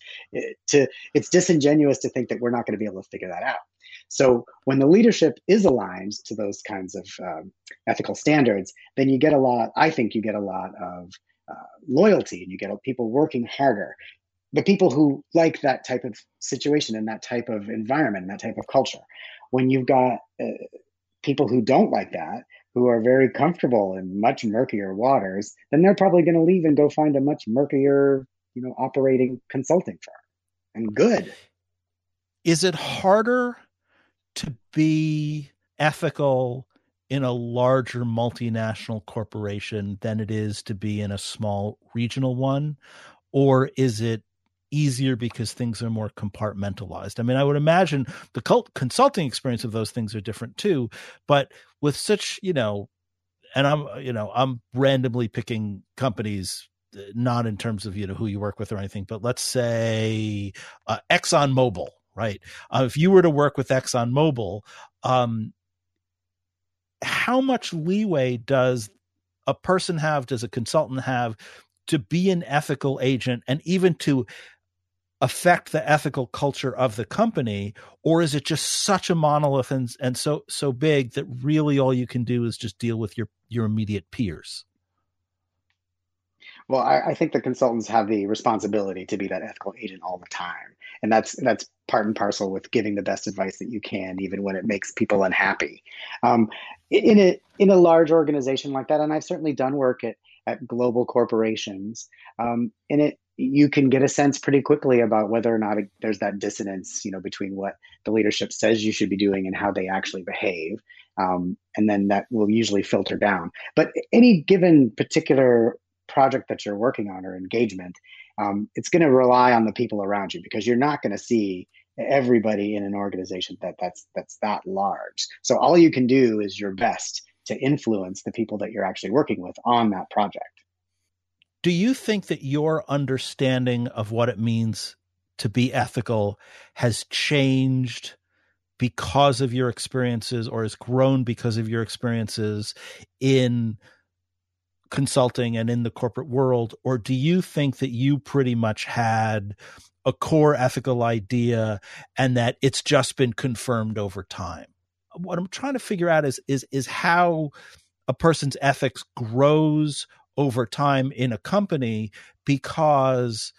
to it's disingenuous to think that we're not going to be able to figure that out. So when the leadership is aligned to those kinds of um, ethical standards, then you get a lot. I think you get a lot of uh, loyalty, and you get people working harder. The people who like that type of situation and that type of environment, and that type of culture. When you've got uh, people who don't like that, who are very comfortable in much murkier waters, then they're probably going to leave and go find a much murkier, you know, operating consulting firm. And good. Is it harder to be ethical in a larger multinational corporation than it is to be in a small regional one? Or is it easier because things are more compartmentalized. I mean, I would imagine the consulting experience of those things are different too, but with such, you know, and I'm, you know, I'm randomly picking companies uh, not in terms of you know who you work with or anything, but let's say uh, Exxon Mobil, right? Uh, if you were to work with Exxon Mobil, um, how much leeway does a person have? Does a consultant have to be an ethical agent and even to affect the ethical culture of the company or is it just such a monolith and, and so so big that really all you can do is just deal with your your immediate peers? Well I, I think the consultants have the responsibility to be that ethical agent all the time. And that's that's part and parcel with giving the best advice that you can even when it makes people unhappy. Um, in a in a large organization like that and i've certainly done work at at global corporations um, and it you can get a sense pretty quickly about whether or not it, there's that dissonance, you know, between what the leadership says you should be doing and how they actually behave, um, and then that will usually filter down. But any given particular project that you're working on or engagement, um, it's going to rely on the people around you because you're not going to see everybody in an organization that that's that's that large. So all you can do is your best to influence the people that you're actually working with on that project do you think that your understanding of what it means to be ethical has changed because of your experiences or has grown because of your experiences in consulting and in the corporate world? Or do you think that you pretty much had a core ethical idea and that it's just been confirmed over time? What i'm trying to figure out is is is how a person's ethics grows over time in a company because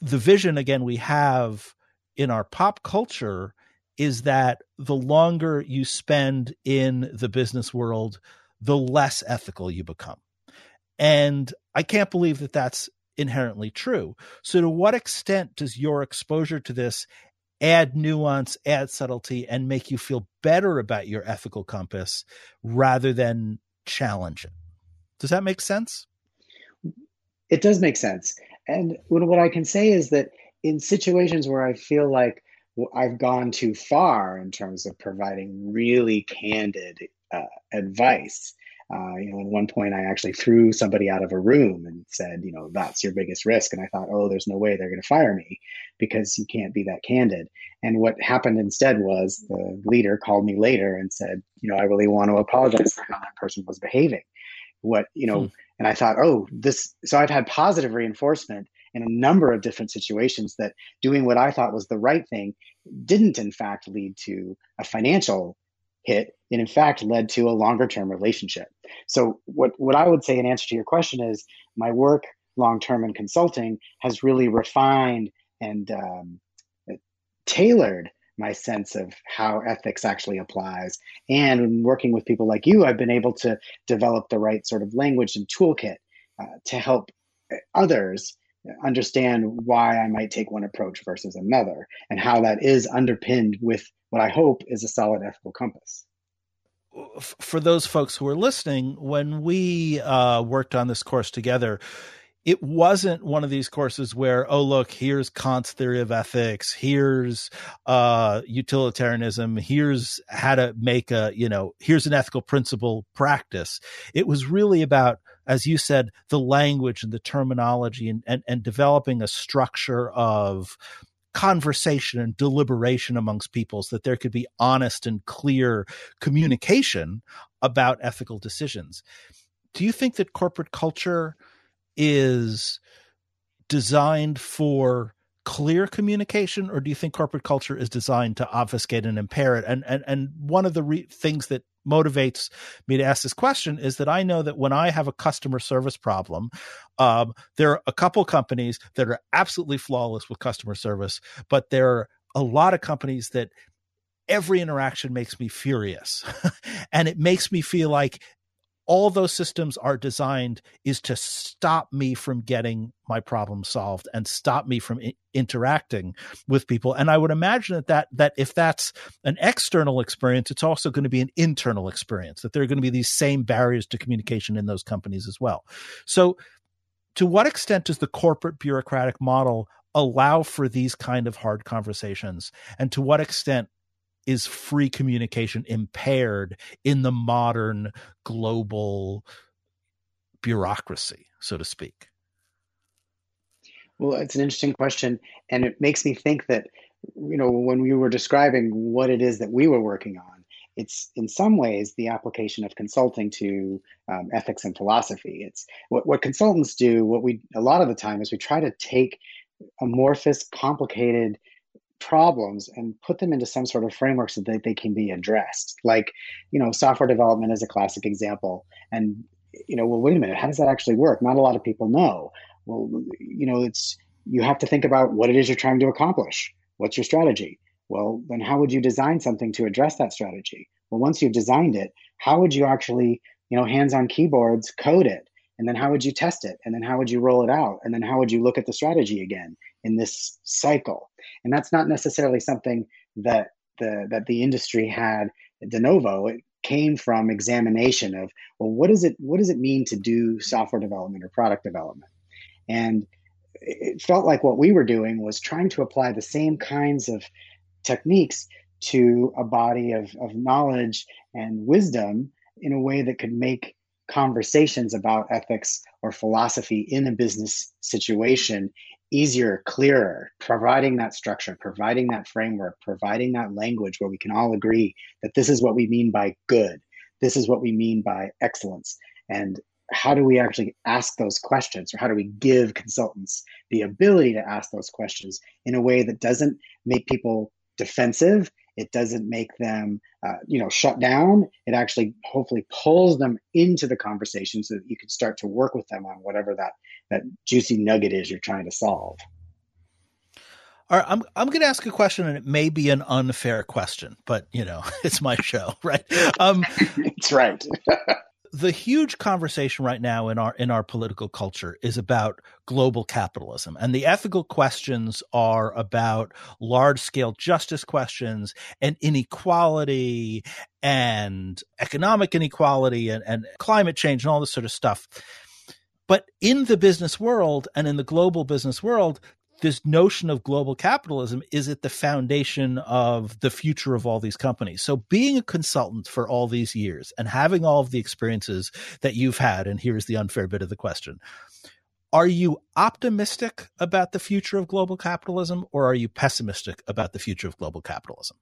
the vision again we have in our pop culture is that the longer you spend in the business world the less ethical you become. And i can't believe that that's inherently true. So to what extent does your exposure to this add nuance add subtlety and make you feel better about your ethical compass rather than challenge it does that make sense? It does make sense. And what I can say is that in situations where I feel like I've gone too far in terms of providing really candid uh, advice. Uh, you know, at one point I actually threw somebody out of a room and said, you know, that's your biggest risk. And I thought, oh, there's no way they're going to fire me because you can't be that candid. And what happened instead was the leader called me later and said, you know, I really want to apologize for how that person was behaving. What, you know, hmm. and I thought, oh, this, so I've had positive reinforcement in a number of different situations that doing what I thought was the right thing didn't, in fact, lead to a financial hit. It, in fact, led to a longer term relationship. So, what, what I would say in answer to your question is my work long term in consulting has really refined and um, tailored my sense of how ethics actually applies. And working with people like you, I've been able to develop the right sort of language and toolkit uh, to help others understand why I might take one approach versus another, and how that is underpinned with what I hope is a solid ethical compass. For those folks who are listening, when we uh, worked on this course together, it wasn't one of these courses where, oh, look, here's Kant's theory of ethics, here's uh, utilitarianism, here's how to make a, you know, here's an ethical principle practice. It was really about as you said, the language and the terminology and, and, and developing a structure of conversation and deliberation amongst peoples that there could be honest and clear communication about ethical decisions. Do you think that corporate culture is designed for clear communication or do you think corporate culture is designed to obfuscate and impair it? And and and one of the re- things that motivates me to ask this question is that I know that when I have a customer service problem, um, there are a couple companies that are absolutely flawless with customer service, but there are a lot of companies that every interaction makes me furious. And it makes me feel like all those systems are designed is to stop me from getting my problem solved and stop me from I- interacting with people. And i would imagine that, that that if that's an external experience it's also going to be an internal experience that there are going to be these same barriers to communication in those companies as well. So to what extent does the corporate bureaucratic model allow for these kind of hard conversations? And to what extent is free communication impaired in the modern global bureaucracy, so to speak? Well, it's an interesting question. And it makes me think that, you know, when we were describing what it is that we were working on, it's in some ways the application of consulting to um, ethics and philosophy. It's what, what consultants do, what we, a lot of the time, is we try to take amorphous, complicated problems and put them into some sort of framework so that they can be addressed. Like, you know, software development is a classic example. And, you know, well, wait a minute, how does that actually work? Not a lot of people know. Well, you know, it's, you have to think about what it is you're trying to accomplish. What's your strategy? Well, then how would you design something to address that strategy? Well, once you've designed it, how would you actually, you know, hands on keyboards code it? And then how would you test it? And then how would you roll it out? And then how would you look at the strategy again in this cycle? And that's not necessarily something that the that the industry had de novo. It came from examination of well, what does it what does it mean to do software development or product development? And it felt like what we were doing was trying to apply the same kinds of techniques to a body of, of knowledge and wisdom in a way that could make conversations about ethics or philosophy in a business situation easier, clearer, providing that structure, providing that framework, providing that language where we can all agree that this is what we mean by good, this is what we mean by excellence. And how do we actually ask those questions, or how do we give consultants the ability to ask those questions in a way that doesn't make people defensive it doesn't make them, uh, you know, shut down. It actually hopefully pulls them into the conversation so that you can start to work with them on whatever that that juicy nugget is you're trying to solve. All right, I'm I'm going to ask a question, and it may be an unfair question, but you know, it's my show, right? Um, it's right. the huge conversation right now in our in our political culture is about global capitalism. And the ethical questions are about large scale justice questions and inequality and economic inequality and, and climate change and all this sort of stuff. But in the business world and in the global business world this notion of global capitalism is at the foundation of the future of all these companies. So being a consultant for all these years and having all of the experiences that you've had, and here's the unfair bit of the question. Are you optimistic about the future of global capitalism or are you pessimistic about the future of global capitalism?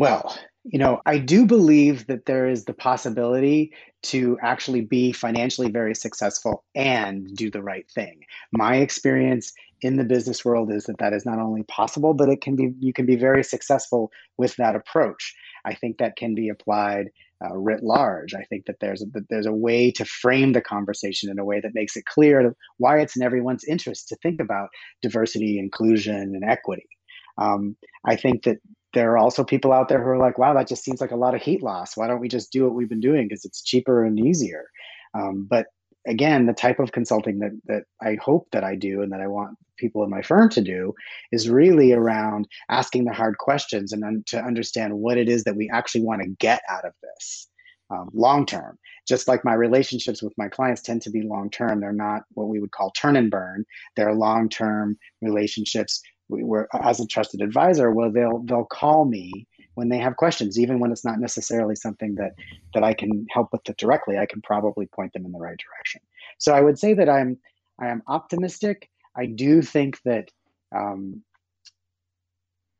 Well, you know, I do believe that there is the possibility to actually be financially very successful and do the right thing. My experience in the business world is that that is not only possible, but it can be you can be very successful with that approach. I think that can be applied uh, writ large. I think that there's a, that there's a way to frame the conversation in a way that makes it clear why it's in everyone's interest to think about diversity, inclusion, and equity. Um, I think that there are also people out there who are like, wow, that just seems like a lot of heat loss. Why don't we just do what we've been doing because it's cheaper and easier? Um, but again, the type of consulting that that I hope that I do and that I want people in my firm to do is really around asking the hard questions and un- to understand what it is that we actually want to get out of this um, long term. Just like my relationships with my clients tend to be long term, they're not what we would call turn and burn. They're long term relationships we were as a trusted advisor well they'll they'll call me when they have questions even when it's not necessarily something that that i can help with it directly. I can probably point them in the right direction. So i would say that i'm i am optimistic. I do think that um,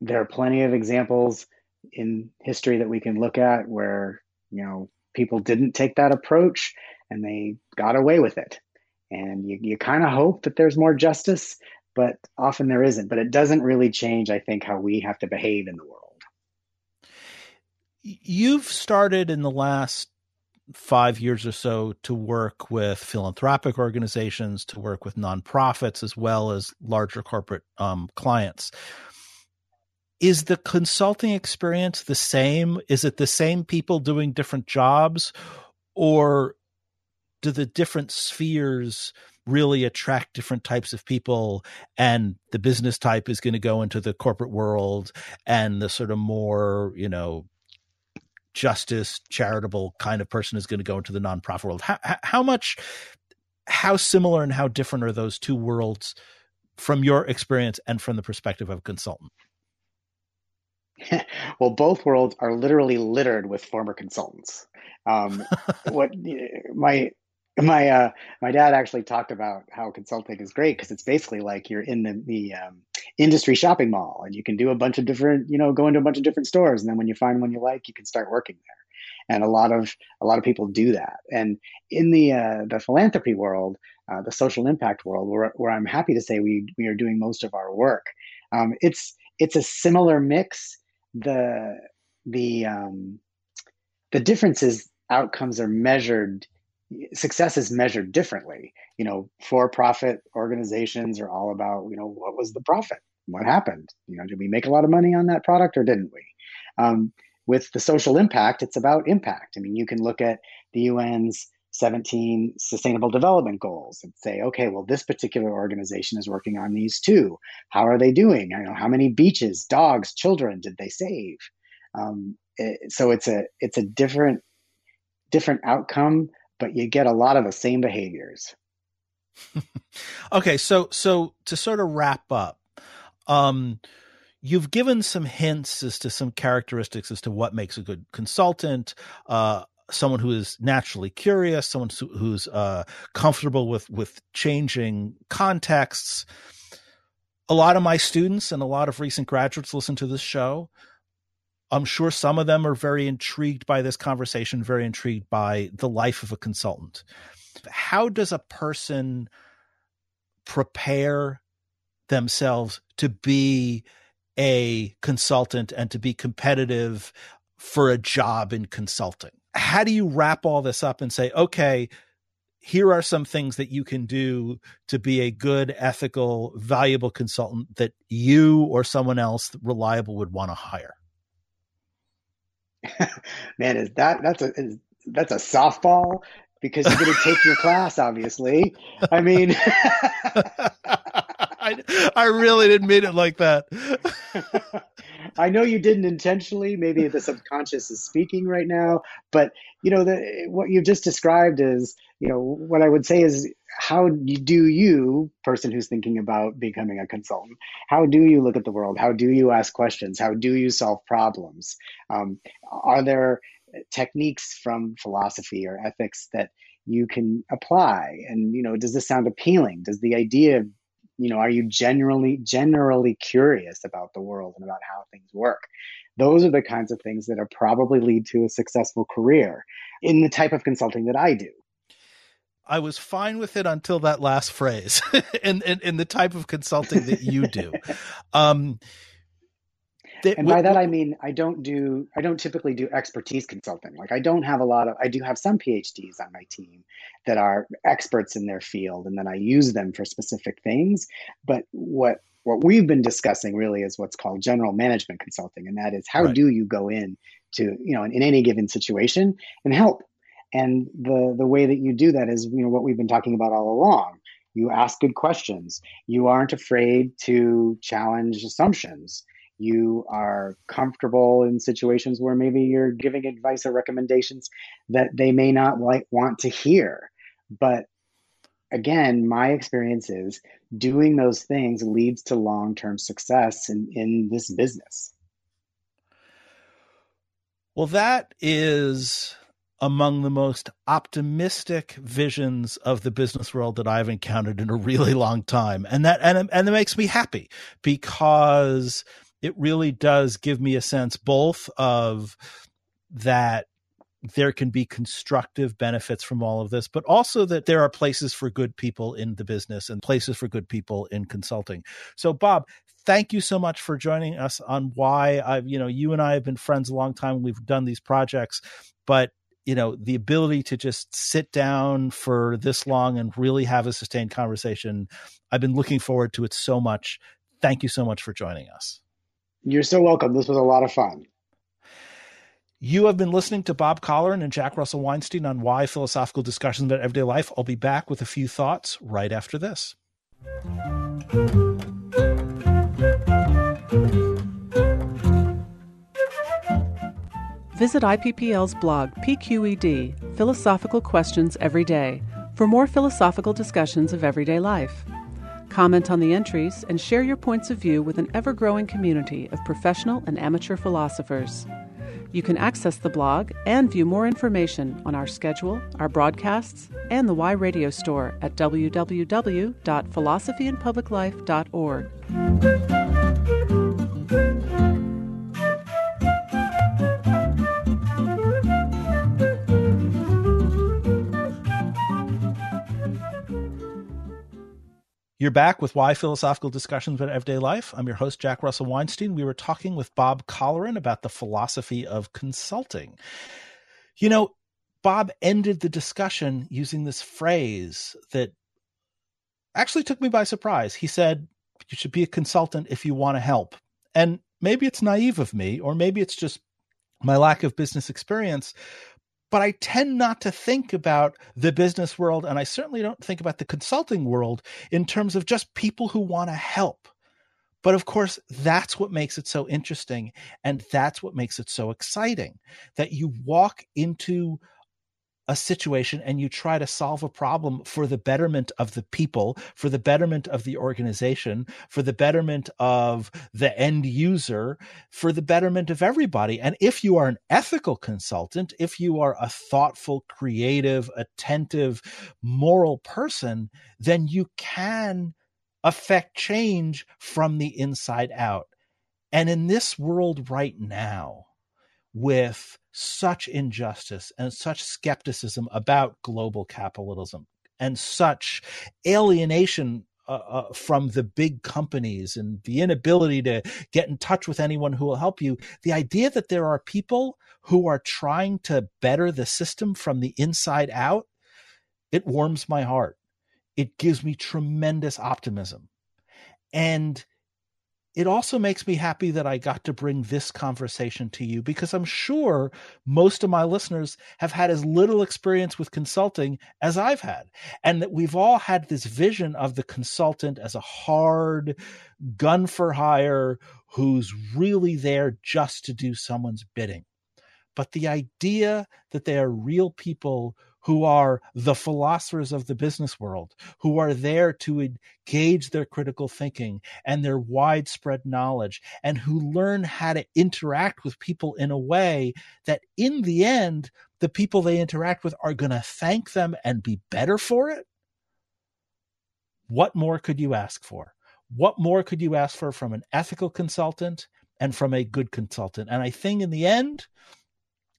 there are plenty of examples in history that we can look at where you know people didn't take that approach and they got away with it. And you, you kind of hope that there's more justice but often there isn't. But it doesn't really change, I think, how we have to behave in the world. You've started in the last five years or so to work with philanthropic organizations, to work with nonprofits, as well as larger corporate um, clients. Is the consulting experience the same? Is it the same people doing different jobs? Or do the different spheres really attract different types of people and the business type is going to go into the corporate world and the sort of more you know justice charitable kind of person is going to go into the nonprofit world. How, how much how similar and how different are those two worlds from your experience and from the perspective of a consultant? Well both worlds are literally littered with former consultants. Um, what my my uh, my dad actually talked about how consulting is great because it's basically like you're in the the um, industry shopping mall and you can do a bunch of different you know go into a bunch of different stores and then when you find one you like you can start working there. And a lot of a lot of people do that. And in the uh, the philanthropy world uh, the social impact world where, where I'm happy to say we we are doing most of our work um, it's it's a similar mix. The the um, the difference is outcomes are measured success is measured differently. You know, for-profit organizations are all about, you know, what was the profit? What happened? You know, did we make a lot of money on that product or didn't we? Um, with the social impact, it's about impact. I mean, you can look at the UN's 17 sustainable development goals and say, okay, well, this particular organization is working on these too. How are they doing? I know how many beaches, dogs, children did they save? Um, it, so it's a it's a different different outcome but you get a lot of the same behaviors. okay, so so to sort of wrap up, um, you've given some hints as to some characteristics as to what makes a good consultant. Uh, someone who is naturally curious, someone who's uh, comfortable with with changing contexts. A lot of my students and a lot of recent graduates listen to this show. I'm sure some of them are very intrigued by this conversation, very intrigued by the life of a consultant. How does a person prepare themselves to be a consultant and to be competitive for a job in consulting? How do you wrap all this up and say, okay, here are some things that you can do to be a good, ethical, valuable consultant that you or someone else reliable would want to hire? Man, is that that's a is, that's a softball because you're going to take your class, obviously. I mean, I, I really didn't mean it like that. I know you didn't intentionally. Maybe the subconscious is speaking right now, but you know the, what you've just described is, you know, what I would say is, how do you, person who's thinking about becoming a consultant, how do you look at the world? How do you ask questions? How do you solve problems? Um, are there techniques from philosophy or ethics that you can apply? And you know, does this sound appealing? Does the idea of you know are you generally generally curious about the world and about how things work those are the kinds of things that are probably lead to a successful career in the type of consulting that i do I was fine with it until that last phrase in, in, in the type of consulting that you do. Um, and by that I mean I don't do I don't typically do expertise consulting. Like I don't have a lot of I do have some PhDs on my team that are experts in their field and then I use them for specific things. But what what we've been discussing really is what's called general management consulting and that is how right. do you go in to you know in, in any given situation and help and the the way that you do that is you know what we've been talking about all along you ask good questions you aren't afraid to challenge assumptions you are comfortable in situations where maybe you're giving advice or recommendations that they may not like want to hear but again my experience is doing those things leads to long-term success in, in this business well that is among the most optimistic visions of the business world that I've encountered in a really long time. And that, and, and it makes me happy because it really does give me a sense both of that there can be constructive benefits from all of this, but also that there are places for good people in the business and places for good people in consulting. So, Bob, thank you so much for joining us on why I've, you know, you and I have been friends a long time. We've done these projects, but you know the ability to just sit down for this long and really have a sustained conversation i've been looking forward to it so much thank you so much for joining us you're so welcome this was a lot of fun you have been listening to Bob Colleran and Jack Russell Weinstein on Why Philosophical Discussions About Everyday Life. I'll be back with a few thoughts right after this. Visit IPPL's blog, PQED Philosophical Questions Every Day, for more philosophical discussions of everyday life. Comment on the entries and share your points of view with an ever growing community of professional and amateur philosophers. You can access the blog and view more information on our schedule, our broadcasts, and the Why Radio store at www.philosophyandpubliclife.org. You're back with Why Philosophical Discussions About Everyday Life. I'm your host, Jack Russell Weinstein. We were talking with Bob Colleran about the philosophy of consulting. You know, Bob ended the discussion using this phrase that actually took me by surprise. He said, You should be a consultant if you want to help. And maybe it's naive of me, or maybe it's just my lack of business experience, but I tend not to think about the business world, and I certainly don't think about the consulting world in terms of just people who want to help. But of course, that's what makes it so interesting. And that's what makes it so exciting that you walk into a situation and you try to solve a problem for the betterment of the people, for the betterment of the organization, for the betterment of the end user, for the betterment of everybody. And if you are an ethical consultant, if you are a thoughtful, creative, attentive, moral person, then you can affect change from the inside out. And in this world right now, with such injustice and such skepticism about global capitalism and such alienation uh, uh, from the big companies and the inability to get in touch with anyone who will help you. The idea that there are people who are trying to better the system from the inside out, it warms my heart. It gives me tremendous optimism. And it also makes me happy that I got to bring this conversation to you because I'm sure most of my listeners have had as little experience with consulting as I've had. And that we've all had this vision of the consultant as a hard gun for hire who's really there just to do someone's bidding. But the idea that they are real people who are the philosophers of the business world, who are there to engage their critical thinking and their widespread knowledge, and who learn how to interact with people in a way that, in the end, the people they interact with are going to thank them and be better for it. What more could you ask for? What more could you ask for from an ethical consultant and from a good consultant? And I think in the end,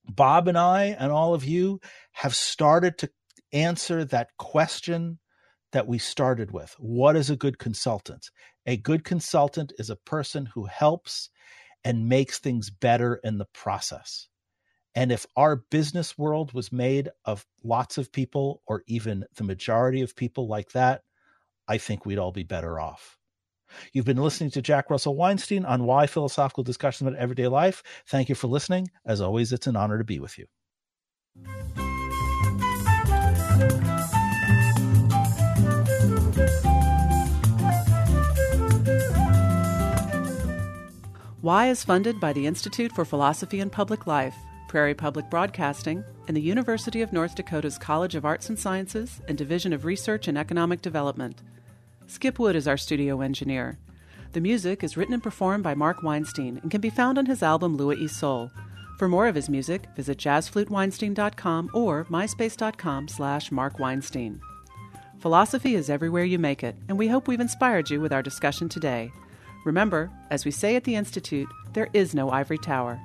Bob and I and all of you have started to answer that question that we started with. What is a good consultant? A good consultant is a person who helps and makes things better in the process. And if our business world was made of lots of people, or even the majority of people like that, I think we'd all be better off. You've been listening to Jack Russell Weinstein on Why Philosophical Discussions About Everyday Life. Thank you for listening. As always, it's an honor to be with you. Why is funded by the Institute for Philosophy and Public Life, Prairie Public Broadcasting, and the University of North Dakota's College of Arts and Sciences and Division of Research and Economic Development. Skip Wood is our studio engineer. The music is written and performed by Mark Weinstein and can be found on his album Lua e Sol. For more of his music, visit jazzfluteweinstein.com or myspace.com slash markweinstein. Philosophy is everywhere you make it, and we hope we've inspired you with our discussion today. Remember, as we say at the Institute, there is no ivory tower.